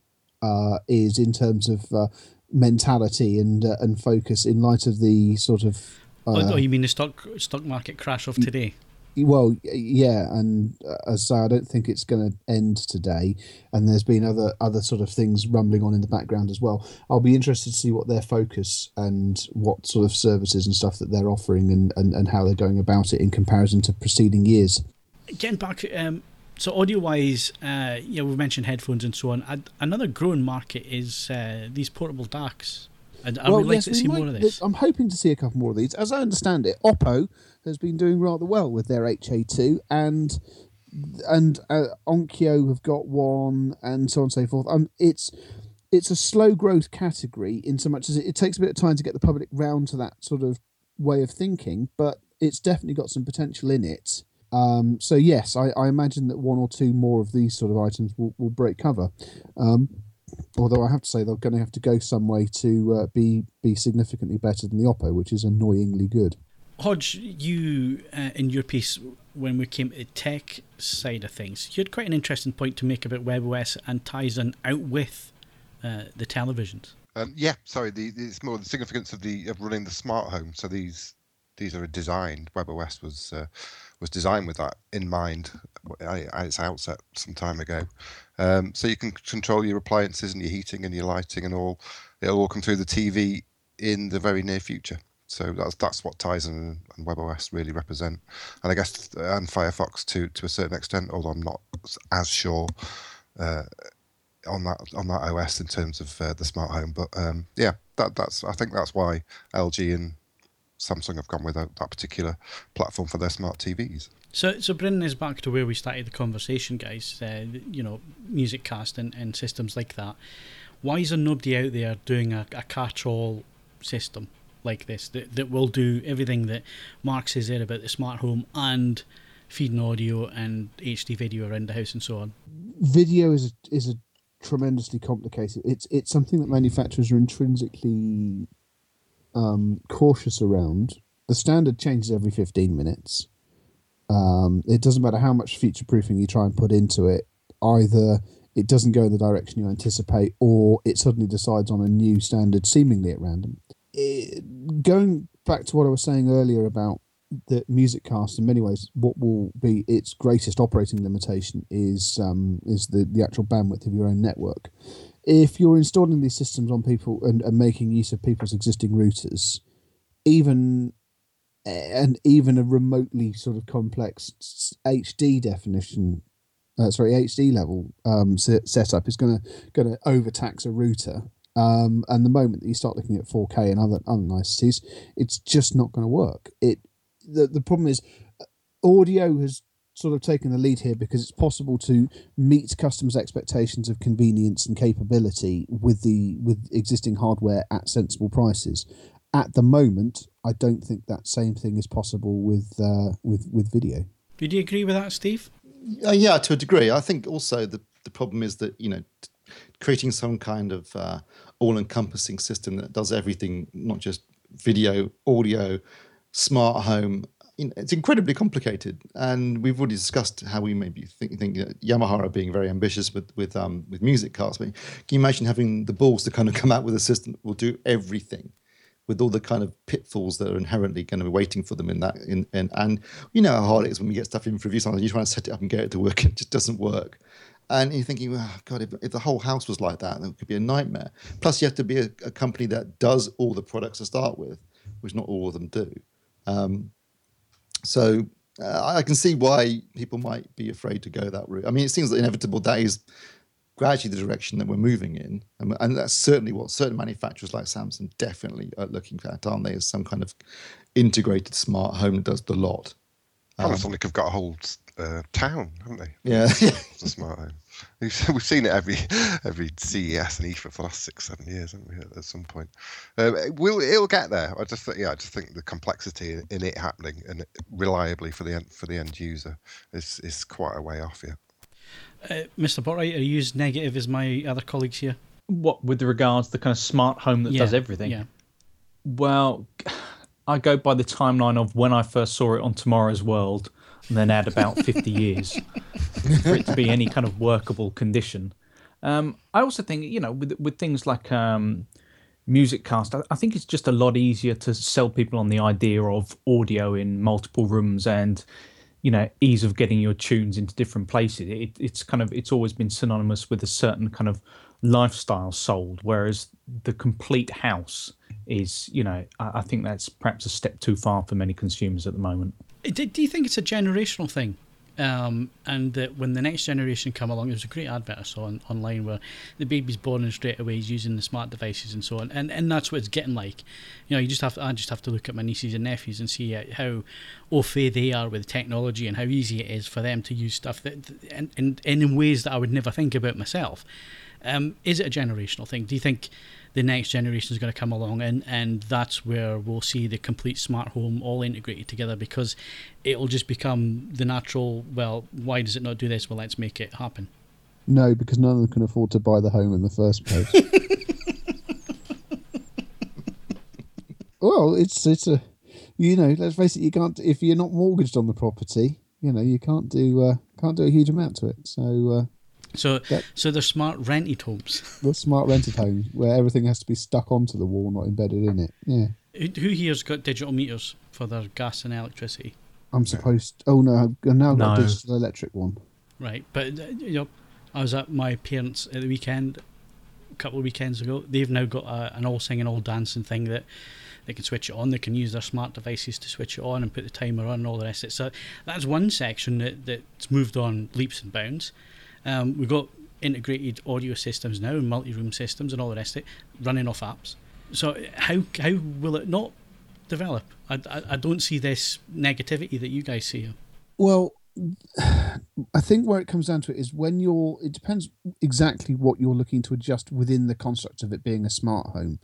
uh, is in terms of uh, mentality and uh, and focus in light of the sort of. oh, you mean the stock stock market crash of today? Well, yeah, and uh, as I say, I don't think it's going to end today. And there's been other other sort of things rumbling on in the background as well. I'll be interested to see what their focus and what sort of services and stuff that they're offering and, and, and how they're going about it in comparison to preceding years. Getting back, um, so audio wise, uh, yeah, we've mentioned headphones and so on. Another growing market is uh, these portable DACs. And I well, would like yes, to see might, more of this. I'm hoping to see a couple more of these. As I understand it, Oppo has been doing rather well with their HA2, and and uh, Onkyo have got one, and so on and so forth. Um, it's it's a slow growth category in so much as it, it takes a bit of time to get the public round to that sort of way of thinking, but it's definitely got some potential in it. Um, so yes, I, I, imagine that one or two more of these sort of items will, will break cover. Um, although I have to say they're going to have to go some way to uh, be be significantly better than the Oppo, which is annoyingly good. Hodge, you uh, in your piece when we came to the tech side of things, you had quite an interesting point to make about WebOS and ties in out with uh, the televisions. Um, yeah, sorry, the, it's more the significance of the of running the smart home. So these these are designed. WebOS was uh, was designed with that in mind at its outset some time ago. Um, so you can control your appliances and your heating and your lighting and all. It'll all come through the TV in the very near future. So that's that's what Tizen and WebOS really represent, and I guess and Firefox to to a certain extent, although I'm not as sure uh, on that on that OS in terms of uh, the smart home. But um, yeah, that that's I think that's why LG and Samsung have gone with that, that particular platform for their smart TVs. So, so bringing us back to where we started the conversation, guys. Uh, you know, music cast and, and systems like that. Why is there nobody out there doing a, a catch-all system? Like this that, that will do everything that Mark says there about the smart home and feeding audio and HD video around the house and so on. Video is a, is a tremendously complicated. It's it's something that manufacturers are intrinsically um, cautious around. The standard changes every fifteen minutes. Um, it doesn't matter how much future proofing you try and put into it. Either it doesn't go in the direction you anticipate, or it suddenly decides on a new standard seemingly at random it, going back to what I was saying earlier about the music cast in many ways what will be its greatest operating limitation is um, is the, the actual bandwidth of your own network. If you're installing these systems on people and, and making use of people's existing routers even and even a remotely sort of complex HD definition uh, sorry HD level um, setup is going to going to overtax a router um, and the moment that you start looking at 4K and other other niceties, it's just not going to work. It the the problem is audio has sort of taken the lead here because it's possible to meet customers' expectations of convenience and capability with the with existing hardware at sensible prices. At the moment, I don't think that same thing is possible with uh, with with video. Would you agree with that, Steve? Uh, yeah, to a degree. I think also the the problem is that you know creating some kind of uh, all-encompassing system that does everything, not just video, audio, smart home. It's incredibly complicated, and we've already discussed how we maybe think, think Yamaha are being very ambitious with with um, with MusicCast. But can you imagine having the balls to kind of come out with a system that will do everything? with all the kind of pitfalls that are inherently going to be waiting for them in that in, in and you know how hard it is when we get stuff in for review sometimes you try to set it up and get it to work and it just doesn't work and you're thinking oh, god if, if the whole house was like that it could be a nightmare plus you have to be a, a company that does all the products to start with which not all of them do um, so uh, I can see why people might be afraid to go that route. I mean, it seems inevitable that is gradually the direction that we're moving in. And, and that's certainly what certain manufacturers like Samsung definitely are looking at, aren't they? As some kind of integrated smart home that does the lot. Um, Panasonic have got a whole uh, town, haven't they? Yeah, it's a smart home. We've, we've seen it every every CES and IFA for the last six seven years, haven't we? At some point, um, will it'll get there. I just think, yeah, I just think the complexity in, in, it happening and reliably for the end, for the end user is is quite a way off yet. Uh, Mr. Botwright, are you as negative as my other colleagues here? What with regards to the kind of smart home that Yeah, does everything? Yeah. Well, I go by the timeline of when I first saw it on Tomorrow's World, and then add about 50 years for it to be any kind of workable condition. Um, I also think, you know, with with things like um, MusicCast, I, I think it's just a lot easier to sell people on the idea of audio in multiple rooms and you know ease of getting your tunes into different places. It, it's kind of it's always been synonymous with a certain kind of lifestyle sold, whereas the complete house is, you know, I, I think that's perhaps a step too far for many consumers at the moment. Do, do you think it's a generational thing? Um, and that when the next generation come along, there's a great advert I saw on, online where the baby's born and straight away he's using the smart devices and so on, and and that's what it's getting like. You know, you just have to, I just have to look at my nieces and nephews and see uh, how au fait they are with technology and how easy it is for them to use stuff that and, and, and in ways that I would never think about myself. Um, is it a generational thing? Do you think the next generation is going to come along and, and that's where we'll see the complete smart home all integrated together because it'll just become the natural, well, why does it not do this? Well, let's make it happen. No, because none of them can afford to buy the home in the first place. well, it's it's a you know, let's face it, you can't if you're not mortgaged on the property, you know, you can't do uh, can't do a huge amount to it. So uh, So, That- so they're smart rented homes. the smart rented homes where everything has to be stuck onto the wall, not embedded in it. Yeah. Who who here's got digital meters for their gas and electricity? I'm supposed. Oh no! I've now got No. a digital electric one. Right, but uh, you know, I was at my parents at the weekend, a couple of weekends ago. They've now got a, an all singing, all dancing thing that they can switch it on. They can use their smart devices to switch it on and put the timer on and all the rest of it. So that's one section that that's moved on leaps and bounds. Um, we've got integrated audio systems now, and multi-room systems, and all the rest of it running off apps. So how how will it not develop? I, I, I don't see this negativity that you guys see. Well, I think where it comes down to it is when you're. It depends exactly what you're looking to adjust within the construct of it being a smart home,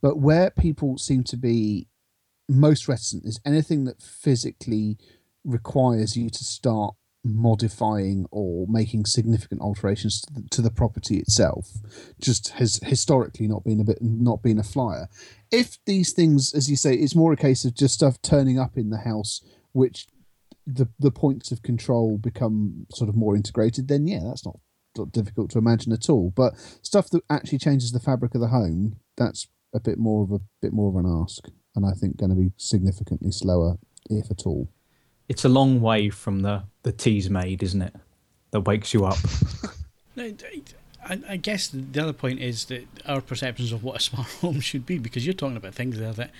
but where people seem to be most reticent is anything that physically requires you to start modifying or making significant alterations to the, to the property itself just has historically not been a bit not been a flyer if these things as you say it's more a case of just stuff turning up in the house which the the points of control become sort of more integrated, then yeah, that's not, not difficult to imagine at all. But stuff that actually changes the fabric of the home, that's a bit more of a bit more of an ask, and I think going to be significantly slower, if at all. It's a long way from the the Teasmade, isn't it? That wakes you up. No, I, I guess the other point is that our perceptions of what a smart home should be, because you're talking about things there that,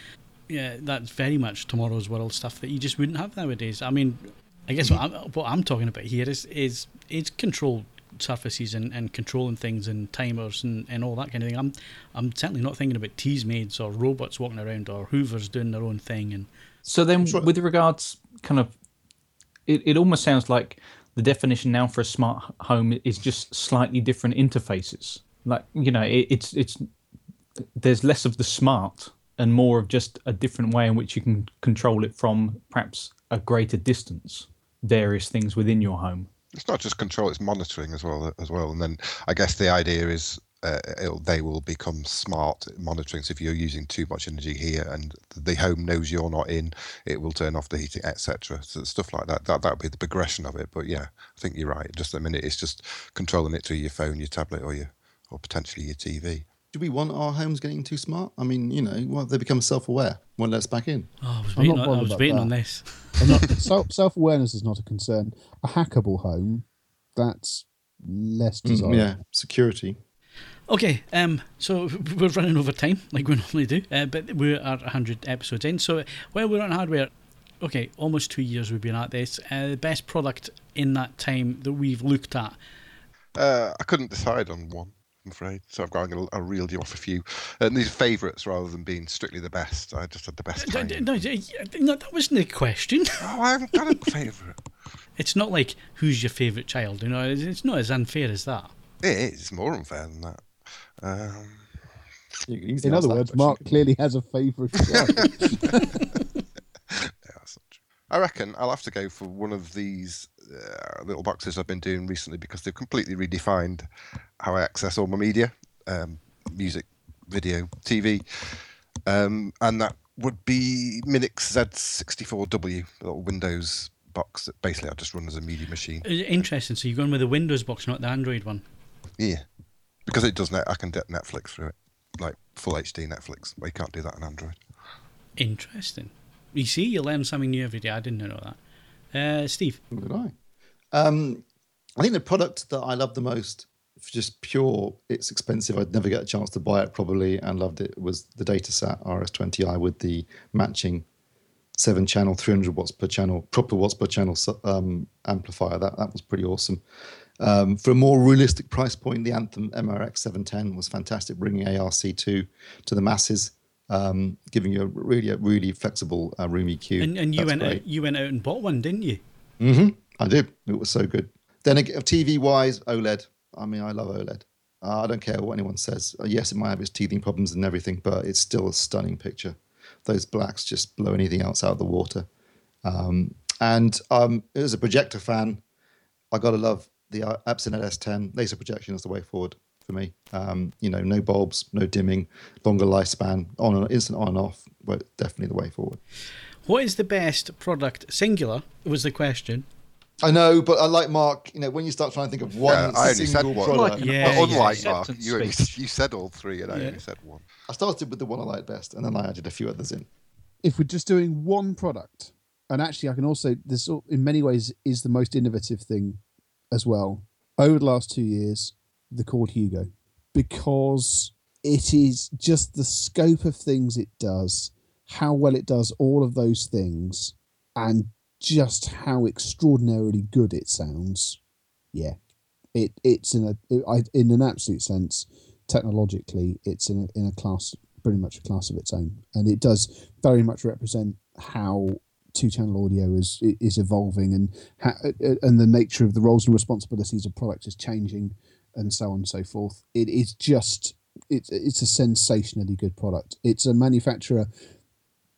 yeah, that's very much tomorrow's world stuff that you just wouldn't have nowadays. I mean, I guess what I'm, what I'm talking about here is is is controlled surfaces and, and controlling things and timers and, and all that kind of thing. I'm I'm certainly not thinking about Teasmades or robots walking around or Hoovers doing their own thing and So then, Sure. with regards, kind of, it, it almost sounds like the definition now for a smart home is just slightly different interfaces. Like you know, it, it's it's there's less of the smart and more of just a different way in which you can control it from perhaps a greater distance. Various things within your home. It's not just control; it's monitoring as well. As well, and then I guess the idea is uh, they will become smart monitoring. So if you're using too much energy here and the home knows you're not in, it will turn off the heating, etc. So stuff like that. That that would be the progression of it. But yeah, I think you're right. Just a minute, it's just controlling it through your phone, your tablet, or your or potentially your TV. Do we want our homes getting too smart? I mean, you know, well, they become self-aware. Won't let us back in. Oh, I was waiting, on, I was waiting on this. Not, self-awareness is not a concern. A hackable home, that's less desirable. Mm, yeah, security. Okay, um, so we're running over time like we normally do, uh, but we're at 100 episodes in. So while we're on hardware, okay, almost two years we've been at this. Uh, the best product in that time that we've looked at. Uh, I couldn't decide on one. I'm afraid. So I've got a reeled you off a few. And these are favourites rather than being strictly the best. I just had the best time. No, no, that wasn't the question. Oh, I haven't got a favourite. it's not like who's your favourite child. You know, it's not as unfair as that. It is. It's more unfair than that. Um, in other words, Mark clearly has a favourite yeah, I reckon I'll have to go for one of these uh, little boxes I've been doing recently because they've completely redefined how I access all my media, um, music, video, TV, um, and that would be Minix Z64W, a little Windows box that basically I just run as a media machine. Uh, interesting. So you're going with the Windows box, not the Android one. Yeah because it does net. I can get Netflix through it, like full HD Netflix. But you can't do that on Android. Interesting. You see, you learn something new every day. I didn't know that. Uh, Steve, did I? Um, I think the product that I love the most, just pure, it's expensive. I'd never get a chance to buy it probably, and loved it. Was the Datasat RS20i with the matching seven channel, 300 watts per channel, proper watts per channel um, amplifier. That that was pretty awesome. Um, for a more realistic price point, the Anthem MRX 710 was fantastic, bringing ARC2 to the masses, um, giving you a really, a really flexible uh, room EQ. And, and you went out, you went out and bought one, didn't you? Mm-hmm. I did. It was so good. Then TV wise, OLED. I mean, I love OLED. Uh, I don't care what anyone says. Uh, yes, it might have its teething problems and everything, but it's still a stunning picture. Those blacks just blow anything else out of the water. Um, and um, as a projector fan, I gotta love the uh, Epson S10 laser projection is the way forward for me. Um, you know, no bulbs, no dimming, longer lifespan, on and instant on and off. But definitely the way forward. What is the best product? Singular was the question. I know, but I like Mark. You know, when you start trying to think of one yeah, I only said one. Product, yeah, well, unlike yeah, Mark, you, only, you said all three, and I only said one. I started with the one I liked best, and then I added a few others in. If we're just doing one product, and actually, I can also this in many ways is the most innovative thing as well over the last two years, the Chord Hugo, because it is just the scope of things it does, how well it does all of those things, and just how extraordinarily good it sounds. Yeah, it it's in a it, in an absolute sense, technologically, it's in a, in a class pretty much a class of its own, and it does very much represent how two channel audio is is evolving and ha- and the nature of the roles and responsibilities of products is changing and so on and so forth it is just it's it's a sensationally good product it's a manufacturer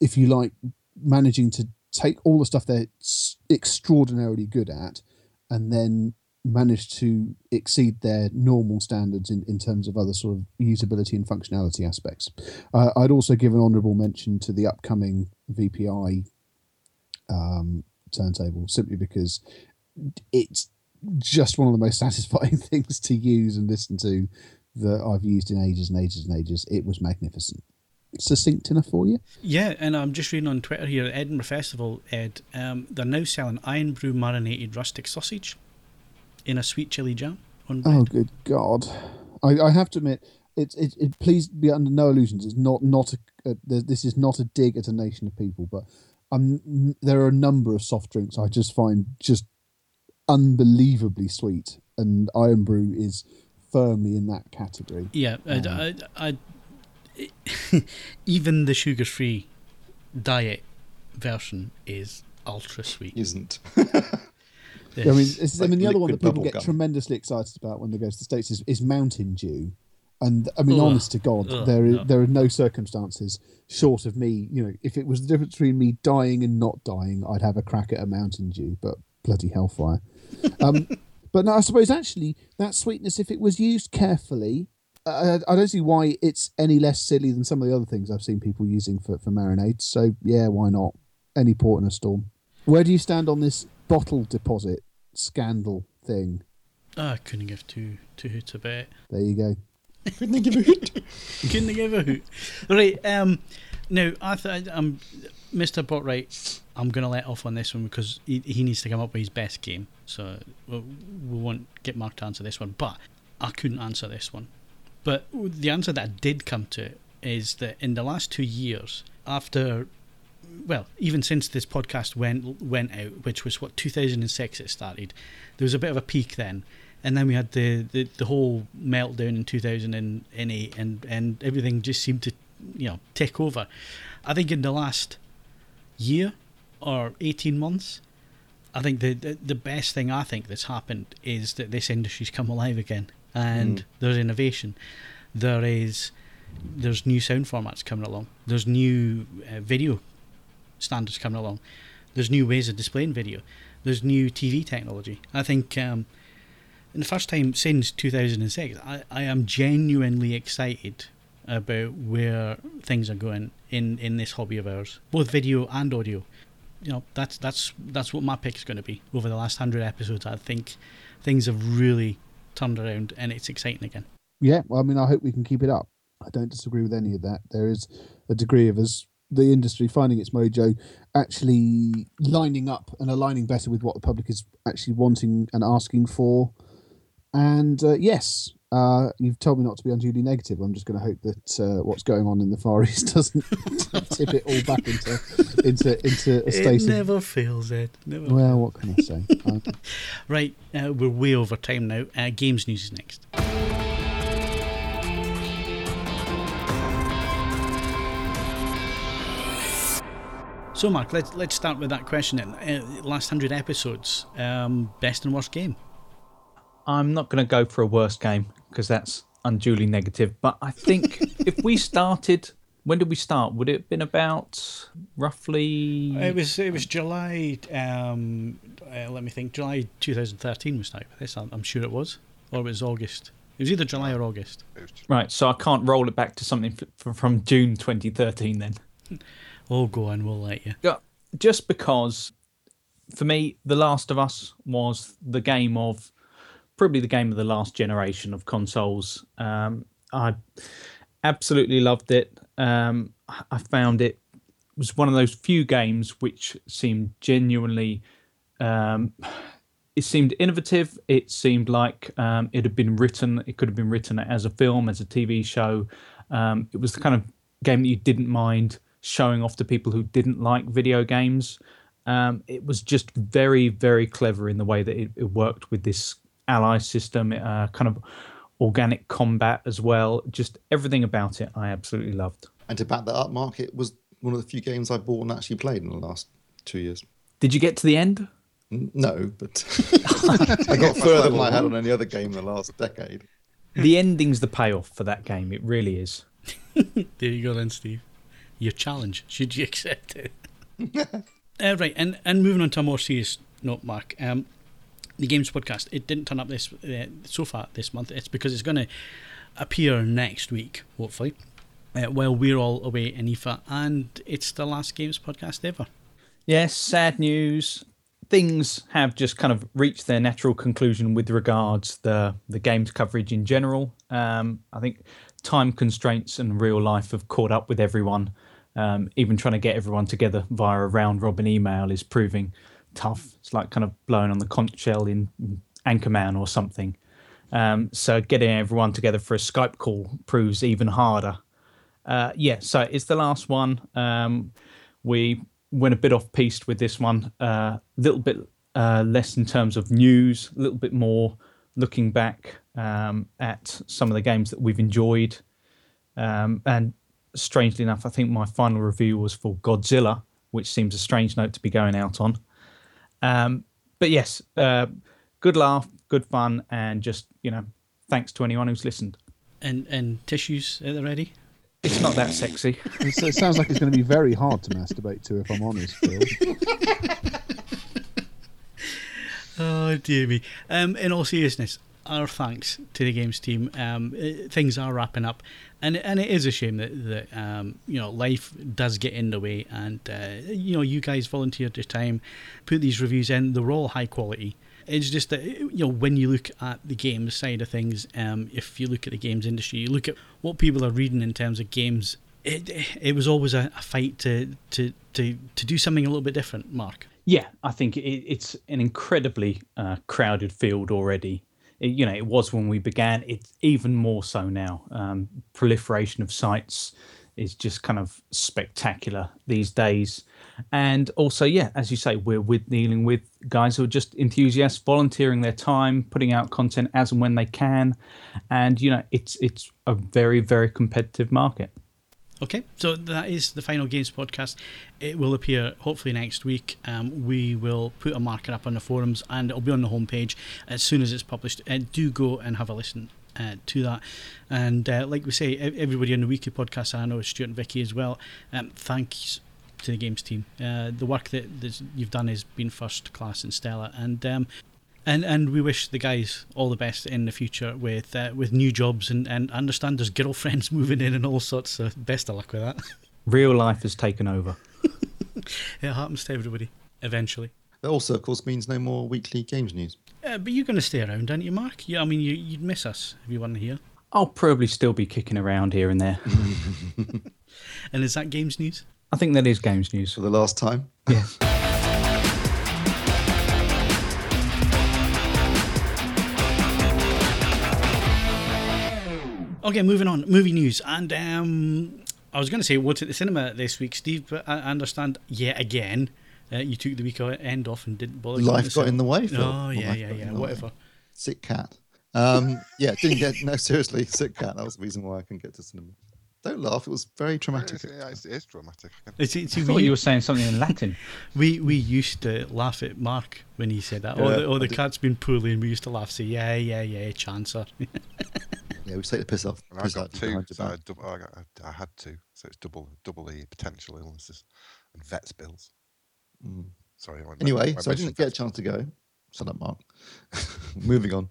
if you like managing to take all the stuff they're extraordinarily good at and then manage to exceed their normal standards in, in terms of other sort of usability and functionality aspects. Uh, I'd also give an honourable mention to the upcoming VPI um, turntable simply because it's just one of the most satisfying things to use and listen to that I've used in ages and ages and ages. It was magnificent. Succinct enough for you? Yeah, and I'm just reading on Twitter here at Edinburgh Festival, Ed, um, they're now selling Irn-Bru marinated rustic sausage in a sweet chili jam on bread. Oh, good God. I, I have to admit, it, it, it, please be under no illusions. It's not, not a, a, this is not a dig at a nation of people, but I'm, there are a number of soft drinks I just find just unbelievably sweet, and Irn-Bru is firmly in that category. Yeah, um, I, I, I, even the sugar-free diet version is ultra sweet, isn't? I mean, I mean, the other one that people get gum. tremendously excited about when they go to the states is, is Mountain Dew. And I mean, Ugh. honest to God, Ugh, there is, no. there are no circumstances short of me. You know, if it was the difference between me dying and not dying, I'd have a crack at a Mountain Dew. But bloody hellfire. Um, but no, I suppose actually that sweetness, if it was used carefully, uh, I don't see why it's any less silly than some of the other things I've seen people using for, for marinades. So yeah, why not? Any port in a storm. Where do you stand on this bottle deposit scandal thing? Oh, I couldn't give two two hoots about it. There you go. Couldn't they give a hoot. couldn't they give a hoot. Right. Um. Now I th- um, Mr. Botwright, I'm gonna let off on this one because he, he needs to come up with his best game. So we'll, we won't get Mark to answer this one, but I couldn't answer this one. But the answer that I did come to is that in the last two years, after well, even since this podcast went went out, which was what 2006 it started, there was a bit of a peak then, and then we had the the, the whole meltdown in 2008, and and everything just seemed to you know take over. I think in the last year or 18 months, I think the, the the best thing I think that's happened is that this industry's come alive again, and Mm. there's innovation. There is there's new sound formats coming along. There's new uh, video standards coming along. There's new ways of displaying video. There's new TV technology. I think um, in the first time since 2006, I, I am genuinely excited about where things are going in, in this hobby of ours, both video and audio. You know, that's that's that's what my pick is going to be over the last hundred episodes. I think things have really turned around, and it's exciting again. Yeah, well, I mean, I hope we can keep it up. I don't disagree with any of that. There is a degree of us, the industry, finding its mojo, actually lining up and aligning better with what the public is actually wanting and asking for. And uh, yes, uh, you've told me not to be unduly negative. I'm just going to hope that uh, what's going on in the Far East doesn't tip it all back into into into a It state of never fails, Ed. Never. well, what can I say? Right, uh, we're way over time now. Uh, games news is next. So, Mark, let's let's start with that question. Then, uh, last hundred episodes, um, best and worst game. I'm not going to go for a worst game because that's unduly negative. But I think if we started, when did we start? Would it have been about roughly? It was it was July. Um, uh, let me think. July 2013 was with this. I'm, I'm sure it was, or it was August. It was either July or August. It was just- Right, so I can't roll it back to something f- from June 2013 then. Oh, go on, we'll let you. Just because for me, The Last of Us was the game of probably the game of the last generation of consoles. Um, I absolutely loved it. Um, I- found it was one of those few games which seemed genuinely. Um, it seemed innovative. It seemed like um, it had been written. It could have been written as a film, as a TV show. Um, it was the kind of game that you didn't mind showing off to people who didn't like video games. Um, it was just very, very clever in the way that it, it worked with this ally system, uh, kind of organic combat as well. Just everything about it, I absolutely loved. And to back that up, Mark, it was one of the few games I bought and actually played in the last two years. Did you get to the end? No, but I got further than I had on any other game in the last decade. the ending's the payoff for that game. It really is. There you go then, Steve. Your challenge. Should you accept it? uh, right, and, and moving on to a more serious note, Mark. Um, the Games Podcast, it didn't turn up this uh, so far this month. It's because it's going to appear next week, hopefully, uh, while we're all away in IFA, and it's the last Games Podcast ever. Yes, sad news. Things have just kind of reached their natural conclusion with regards the the games coverage in general. Um, I think time constraints and real life have caught up with everyone. Um, even trying to get everyone together via a round robin email is proving tough. It's like kind of blowing on the conch shell in Anchorman or something. Um, so getting everyone together for a Skype call proves even harder. Uh, yeah, so it's the last one. Um, we went a bit off piste with this one. A uh, little bit uh, less in terms of news, a little bit more looking back um, at some of the games that we've enjoyed. Um, and strangely enough, I think my final review was for Godzilla, which seems a strange note to be going out on. Um, but yes, uh, good laugh, good fun, and just you know, thanks to anyone who's listened. And and tissues at the ready. It's not that sexy. It's- it sounds like it's going to be very hard to masturbate to, if I'm honest, Phil. Oh dear me. Um, in all seriousness, our thanks to the games team. Um, uh, things are wrapping up, and and it is a shame that that um, you know life does get in the way, and uh, you know you guys volunteered your time, put these reviews in. They're all high quality. It's just that you know when you look at the games side of things, um, if you look at the games industry, you look at what people are reading in terms of games. It it was always a, a fight to, to to to do something a little bit different, Mark. Yeah, I think it, it's an incredibly uh, crowded field already. You know, it was when we began. It's even more so now. Um, proliferation of sites is just kind of spectacular these days. And also, yeah, as you say, we're with dealing with guys who are just enthusiasts, volunteering their time, putting out content as and when they can, and you know, it's it's a very very competitive market. Okay, so that is the final games podcast. It will appear hopefully next week. Um, we will put a marker up on the forums and it'll be on the homepage as soon as it's published. Uh, do go and have a listen uh, to that. And uh, like we say, everybody on the weekly podcast, I know Stuart and Vicky as well. Um, thanks to the games team. Uh, the work that you've done has been first class and stellar. And um, and and we wish the guys all the best in the future with uh, with new jobs and and understand there's girlfriends moving in and all sorts. So best of luck with that. Real life has taken over. it happens to everybody eventually. That also, of course, means no more weekly games news. Uh, but you're going to stay around, aren't you, Mark? Yeah, I mean, you, you'd miss us if you weren't here. I'll probably still be kicking around here and there. and is that games news? I think that is games news for the last time. Yes. Okay, moving on. Movie news. And um, I was going to say, what's at the cinema this week, Steve? But I understand yet again uh, you took the weekend off and didn't bother. Life got in the way. Phil. Oh, yeah, yeah, yeah. Whatever. Way. Sick cat. Um, yeah, didn't get, no, seriously, sick cat. That was the reason why I couldn't get to cinema. Don't laugh. It was very traumatic. Yeah, it's, it is dramatic. It's, it's, I thought we, you were saying something in Latin. we we used to laugh at Mark when he said that. Yeah, oh, the, oh, the cat's been poorly, and we used to laugh. Say, yeah, yeah, yeah, chancer. yeah, we take the piss off. I got two. So I, double, I, got, I, had two, so it's double double the potential illnesses and vets bills. Mm. Sorry. Anyway, so I didn't get a chance to go. Shut up, Mark. Moving on.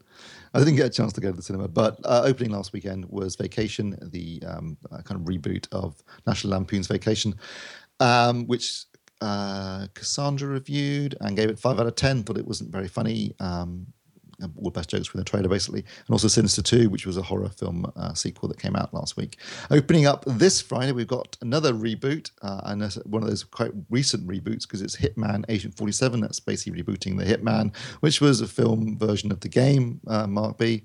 I didn't get a chance to go to the cinema, but uh, opening last weekend was Vacation, the um, uh, kind of reboot of National Lampoon's Vacation, um, which uh, Cassandra reviewed and gave it five out of ten. Thought it wasn't very funny. Um, all best jokes from the trailer, basically, and also Sinister 2, which was a horror film uh, sequel that came out last week. Opening up this Friday, we've got another reboot, uh, and one of those quite recent reboots because it's Hitman Agent 47. That's basically rebooting the Hitman, which was a film version of the game, uh, Mark B.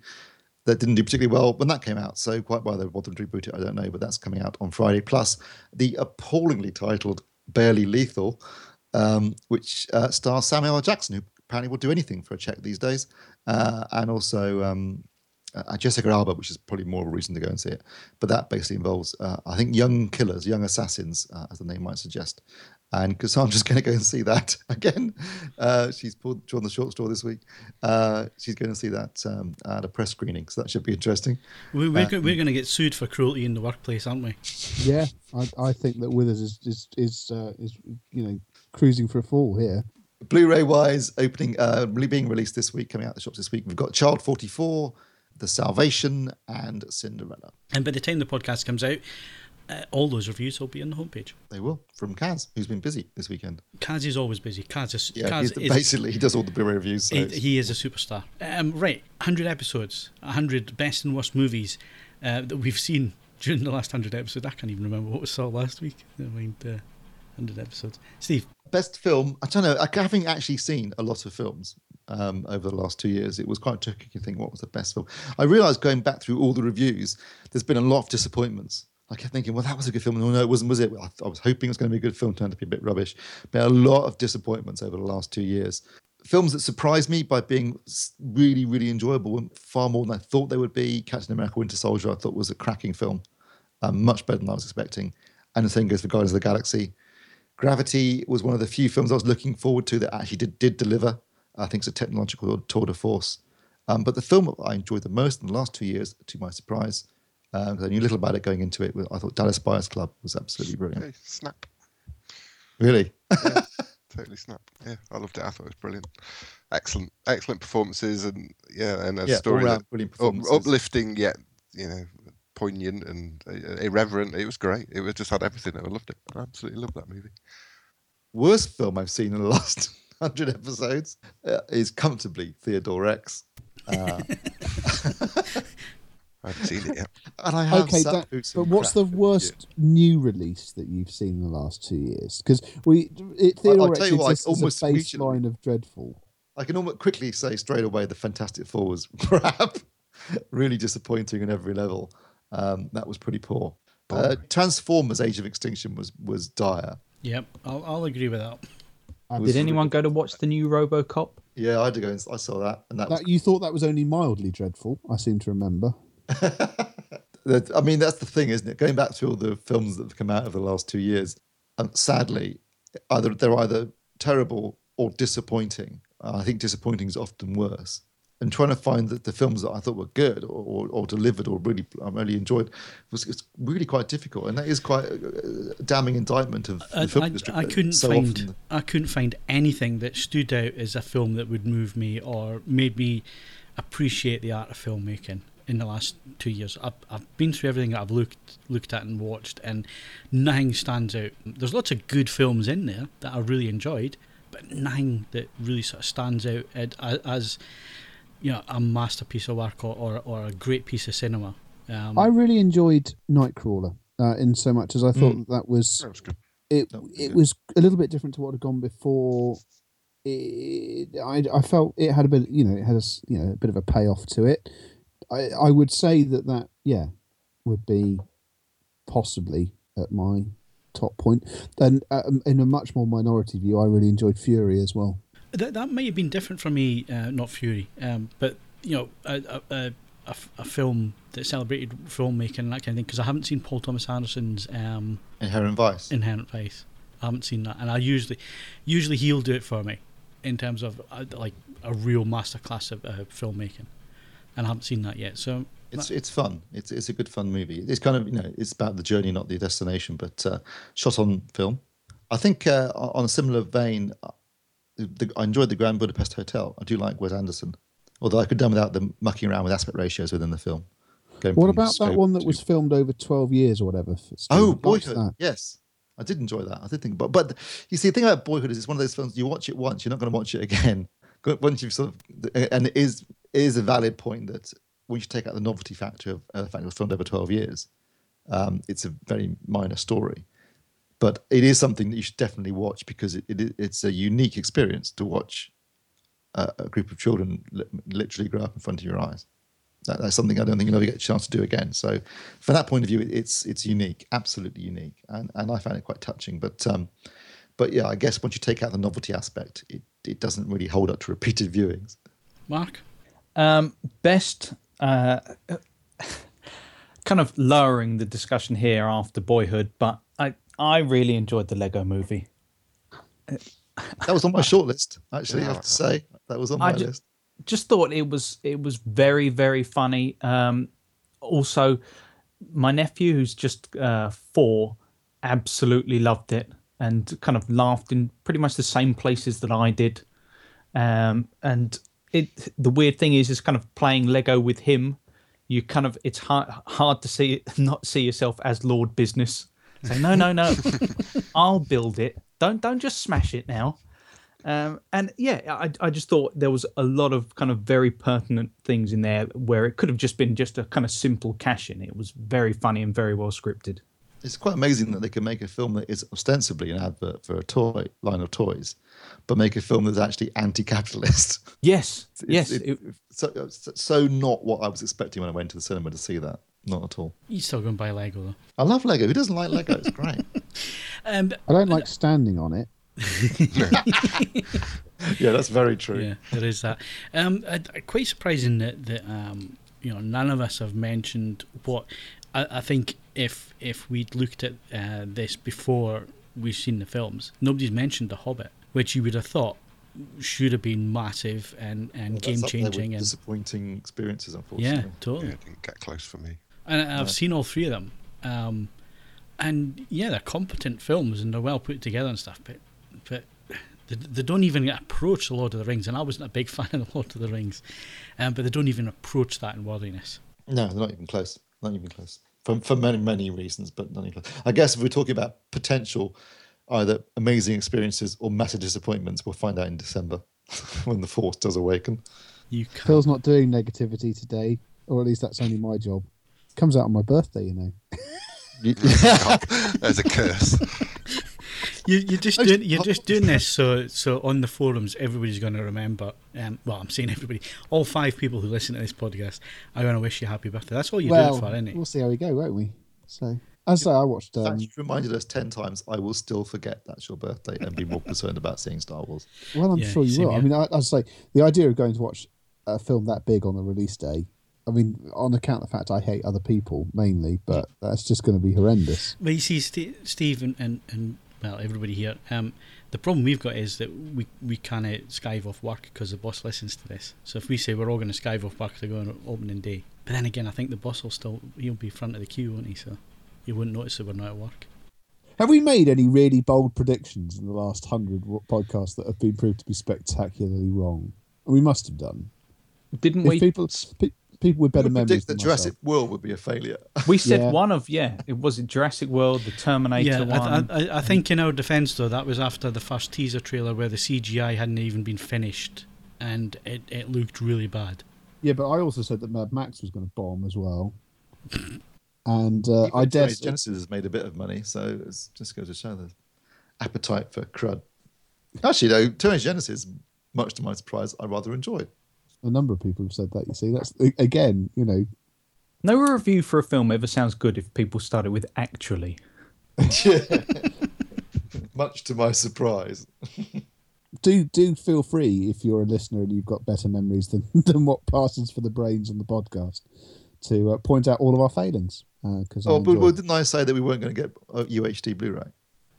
That didn't do particularly well when that came out. So, quite why they wanted to reboot it, I don't know, but that's coming out on Friday. Plus, the appallingly titled Barely Lethal, um, which uh, stars Samuel L. Jackson, who apparently will do anything for a check these days uh, and also um, uh, Jessica Alba, which is probably more of a reason to go and see it. But that basically involves, uh, I think, young killers, young assassins, uh, as the name might suggest. And Cassandra's going to go and see that again. Uh, she's pulled drawn the short straw this week. Uh, she's going to see that um, at a press screening, so that should be interesting. We're, we're, we're going to get sued for cruelty in the workplace, aren't we? Yeah, I, I think that Withers is is is, is you know cruising for a fall here. Blu-ray wise, opening, uh, being released this week, coming out the shops this week. We've got Child 44, The Salvation, and Cinderella. And by the time the podcast comes out, uh, all those reviews will be on the homepage. They will from Kaz, who's been busy this weekend. Kaz is always busy. Kaz is yeah. Kaz the, basically, he does all the Blu-ray reviews. So he, he, is a superstar. Um, right, hundred episodes, hundred best and worst movies uh, that we've seen during the last hundred episodes. I can't even remember what we saw last week. I mean, uh, hundred episodes. Steve, best film. I don't know. I haven't actually seen a lot of films um, over the last two years. It was quite tricky to think what was the best film. I realised going back through all the reviews, there's been a lot of disappointments. I kept thinking, well, that was a good film. No, no, it wasn't, was it? I, I was hoping it was going to be a good film, turned out to be a bit rubbish. But a lot of disappointments over the last two years. Films that surprised me by being really, really enjoyable, far more than I thought they would be. Captain America Winter Soldier, I thought was a cracking film, um, much better than I was expecting. And the same goes for Guardians of the Galaxy. Gravity was one of the few films I was looking forward to that actually did, did deliver. I think it's a technological tour de force. Um, but the film I enjoyed the most in the last two years, to my surprise, because uh, I knew little about it going into it, I thought Dallas Buyers Club was absolutely brilliant. snap. Really? yeah, totally snap. Yeah, I loved it. I thought it was brilliant. Excellent, excellent performances, and yeah, and a Yeah, story that brilliant performances. uplifting yet you know poignant and uh, irreverent. It was great. It was just had everything. I loved it. I absolutely loved that movie. Worst film I've seen in the last hundred episodes uh, is comfortably Theodore Rex. Uh, I haven't seen it yet. and I have Okay, sat that, through some but what's the worst new release that you've seen in the last two years? Because we it, I'll Theodore tell X what, I exists as a almost immediately- baseline of dreadful. I can almost quickly say straight away the Fantastic Four was crap, really disappointing on every level. Um, that was pretty poor. Uh, Transformers: Age of Extinction was was dire. Yep, I'll, I'll agree with that. Was- Did anyone go to watch the new RoboCop? Yeah, I had to go. And, I saw that, and that, was you thought that was only mildly dreadful. I seem to remember. that, I mean, that's the thing, isn't it? Going back to all the films that have come out over the last two years, um, sadly, either they're either terrible or disappointing. Uh, I think disappointing is often worse. And trying to find the, the films that I thought were good or, or, or delivered or really I really enjoyed was it's really quite difficult, and that is quite a, damning indictment of the I, film I, industry. I that couldn't so find often- I couldn't find anything that stood out as a film that would move me or made me appreciate the art of filmmaking in the last two years. I've, I've been through everything that I've looked looked at and watched, and nothing stands out. There's lots of good films in there that I really enjoyed, but nothing that really sort of stands out as, as you know a masterpiece of work or, or, or a great piece of cinema. Um, I really enjoyed Nightcrawler uh, in so much as I thought Mm. that, that was That was good. it. That was It good. was a little bit different to what had gone before. It, I I felt it had a bit, you know, it had a s- you know a bit of a payoff to it. I I would say that that yeah would be possibly at my top point. Then um, in a much more minority view, I really enjoyed Fury as well. That, that might have been different for me, uh, not Fury, um, but you know, a, a, a, a film that celebrated filmmaking and that kind of thing. Because I haven't seen Paul Thomas Anderson's um, Inherent Vice. Inherent Vice. I haven't seen that, and I usually, usually he'll do it for me, in terms of uh, like a real masterclass of uh, filmmaking, and I haven't seen that yet. So It's it's fun. It's it's a good fun movie. It's kind of you know it's about the journey, not the destination, but uh, shot on film. I think uh, on a similar vein, the, I enjoyed the Grand Budapest Hotel. I do like Wes Anderson, although I could have done without them mucking around with aspect ratios within the film. What about that one that to- was filmed over twelve years or whatever? Oh, Boyhood. Yes, I did enjoy that. I did think, but but you see, the thing about Boyhood is it's one of those films you watch it once, you're not going to watch it again. Once you've sort of, and it is it is a valid point that once you take out the novelty factor of uh, the fact it was filmed over twelve years, um, it's a very minor story. But it is something that you should definitely watch because it, it it's a unique experience to watch a, a group of children li- literally grow up in front of your eyes. That, that's something I don't think you'll ever get a chance to do again. So, from that point of view, it, it's it's unique, absolutely unique, and and I found it quite touching. But um, but yeah, I guess once you take out the novelty aspect, it it doesn't really hold up to repeated viewings. Mark, Um, best, uh, kind of lowering the discussion here after Boyhood, but I I really enjoyed the Lego Movie. That was on my shortlist, actually. I have to say that was on I my ju- list. just thought it was it was very very funny. Um, also, my nephew, who's just uh, four, absolutely loved it and kind of laughed in pretty much the same places that I did. Um, and it the weird thing is, is kind of playing Lego with him. You kind of it's hard hard to see not see yourself as Lord Business. Say no no no, I'll build it. Don't don't just smash it now. Um, and yeah, I, I just thought there was a lot of kind of very pertinent things in there where it could have just been just a kind of simple cash in. It was very funny and very well scripted. It's quite amazing that they can make a film that is ostensibly an advert for a toy line of toys, but make a film that's actually anti-capitalist. Yes, It's- yes. it- it- so, so not what I was expecting when I went to the cinema to see that. Not at all. you still going to buy Lego though? I love Lego. Who doesn't like Lego? It's great. Um, I don't like standing on it. yeah, that's very true. Yeah, there is that. Um, I, I- quite surprising that that um, you know none of us have mentioned what I, I think if if we'd looked at uh, this before we've seen the films, nobody's mentioned the Hobbit, which you would have thought should have been massive and and Well, game that's up there with changing and disappointing experiences, yeah, unfortunately. totally. Yeah, it didn't get close for me. And I've Yeah. seen all three of them. Um, and yeah, they're competent films and they're well put together and stuff. But but They, they don't even approach the Lord of the Rings, and I wasn't a big fan of the Lord of the Rings, um, but they don't even approach that in worthiness. No, they're not even close. Not even close. For, for many, many reasons, but not even close. I guess if we're talking about potential, either amazing experiences or massive disappointments, we'll find out in December when the Force does awaken. You can't. Phil's not doing negativity today, or at least that's only my job. Comes out on my birthday, you know. God, there's a curse. You, you're just doing you're just doing this so so on the forums everybody's going to remember. Um, well, I'm saying everybody, all five people who listen to this podcast are going to wish you happy birthday. That's all you're well, doing it for, isn't it? we'll see how we go, won't we? So, as I I watched. In Um, fact, you've reminded us 10 times, I will still forget that's your birthday and be more concerned about seeing Star Wars. well, I'm Yeah, sure you same will. I mean, I, I'd say the idea of going to watch a film that big on the release day. I mean, on account of the fact I hate other people mainly, but that's just going to be horrendous. But you see, St- Steve and, and, and well, everybody here. Um, the problem we've got is that we we can't skive off work because the boss listens to this. So if we say we're all going to skive off work to go on opening day, but then again, I think the boss will still he'll be front of the queue, won't he? So he wouldn't notice that we're not at work. Have we made any really bold predictions in the last hundred podcasts that have been proved to be spectacularly wrong? We must have done. Didn't If we? people, pe- people with better memories predict than that Jurassic myself. World would be a failure? We said Yeah. one of yeah. It was it Jurassic World, the Terminator yeah, one. I, I, I think in our defence though, that was after the first teaser trailer where the CGI hadn't even been finished and it, it looked really bad. Yeah, but I also said that Mad Max was going to bomb as well. And uh, I Even dare Terminator Genisys has made a bit of money, so it's just goes to show the appetite for crud. Actually, though, Terminator Genisys, much to my surprise, I rather enjoyed. A number of people have said that. You see, that's again, you know, no review for a film ever sounds good if people started with actually. much to my surprise. do do feel free if you're a listener and you've got better memories than than what passes for the brains on the podcast to uh, point out all of our failings. Because Oh, but, but didn't I say that we weren't going to get a UHD Blu-ray?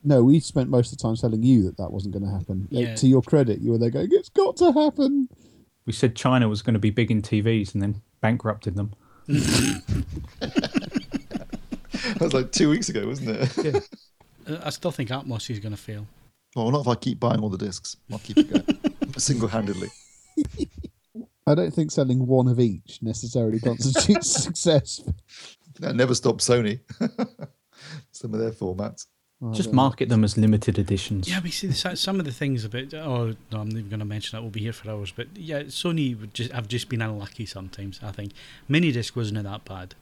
no, we spent most of the time telling you that that wasn't going to happen. Uh, Yeah. To your credit, you were there going, "It's got to happen." We said China was going to be big in TVs and then bankrupted them. That was like two weeks ago, wasn't it? Uh, I still think Atmos is going to fail. well, not if I keep buying all the discs. I'll keep it going single-handedly. I don't think selling one of each necessarily constitutes success. That never stopped Sony. Some of their formats. I Just don't know. market them as limited editions. Yeah, we see so- some of the things about. Oh no, I'm not even going to mention that. We'll be here for hours. But yeah, Sony would just have just been unlucky sometimes. I think minidisc wasn't that bad.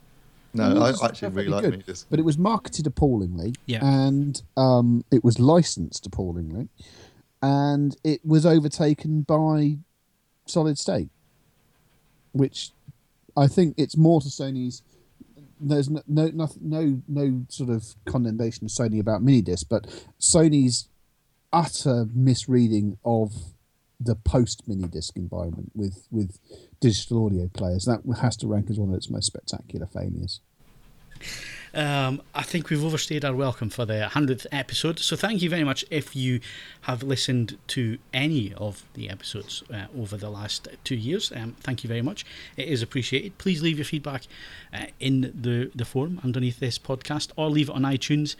No, I actually really like good. mini discs. but it was marketed appallingly Yeah. and um, it was licensed appallingly and it was overtaken by solid state which i think it's more to sony's there's no no no, no, sort of condemnation of sony about mini disc, but sony's utter misreading of the post mini disc environment with with digital audio players. That has to rank as one of its most spectacular failures Um, I think we've overstayed our welcome for the 100th episode. So thank you very much if you have listened to any of the episodes uh, over the last two years. Um, thank you very much. It is appreciated. Please leave your feedback uh, in the, the forum underneath this podcast or leave it on iTunes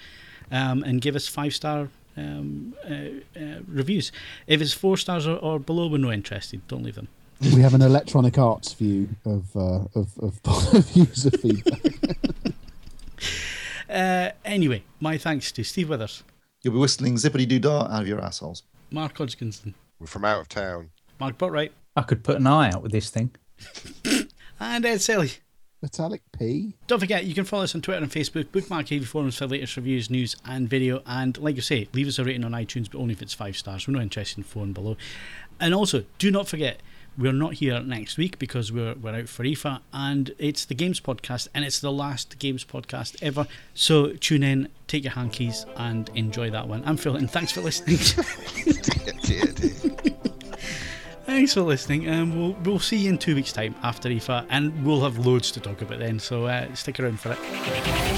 um, and give us five star um, uh, uh, reviews. If it's four stars or, or below, we're not interested. Don't leave them. we have an electronic arts view of uh, of, of, of user feedback. Uh, anyway, my thanks to Steve Withers, You'll be whistling zippity doo dah out of your assholes. Mark Hodgkinson, We're from out of town. Mark Botwright, I could put an eye out with this thing. and Ed Selley. Metallic P. Don't forget, you can follow us on Twitter and Facebook, bookmark AV Forums for latest reviews, news, and video. And like I say, leave us a rating on iTunes, but only if it's five stars. We're not interested in four and below. And also, do not forget, we're not here next week because we're, we're out for IFA, and it's the Games Podcast, and it's the last Games Podcast ever. So tune in, take your hankies, and enjoy that one. I'm Phil, and thanks for listening. thanks for listening, and we'll, we'll see you in two weeks' time after IFA, and we'll have loads to talk about then, so uh, stick around for it.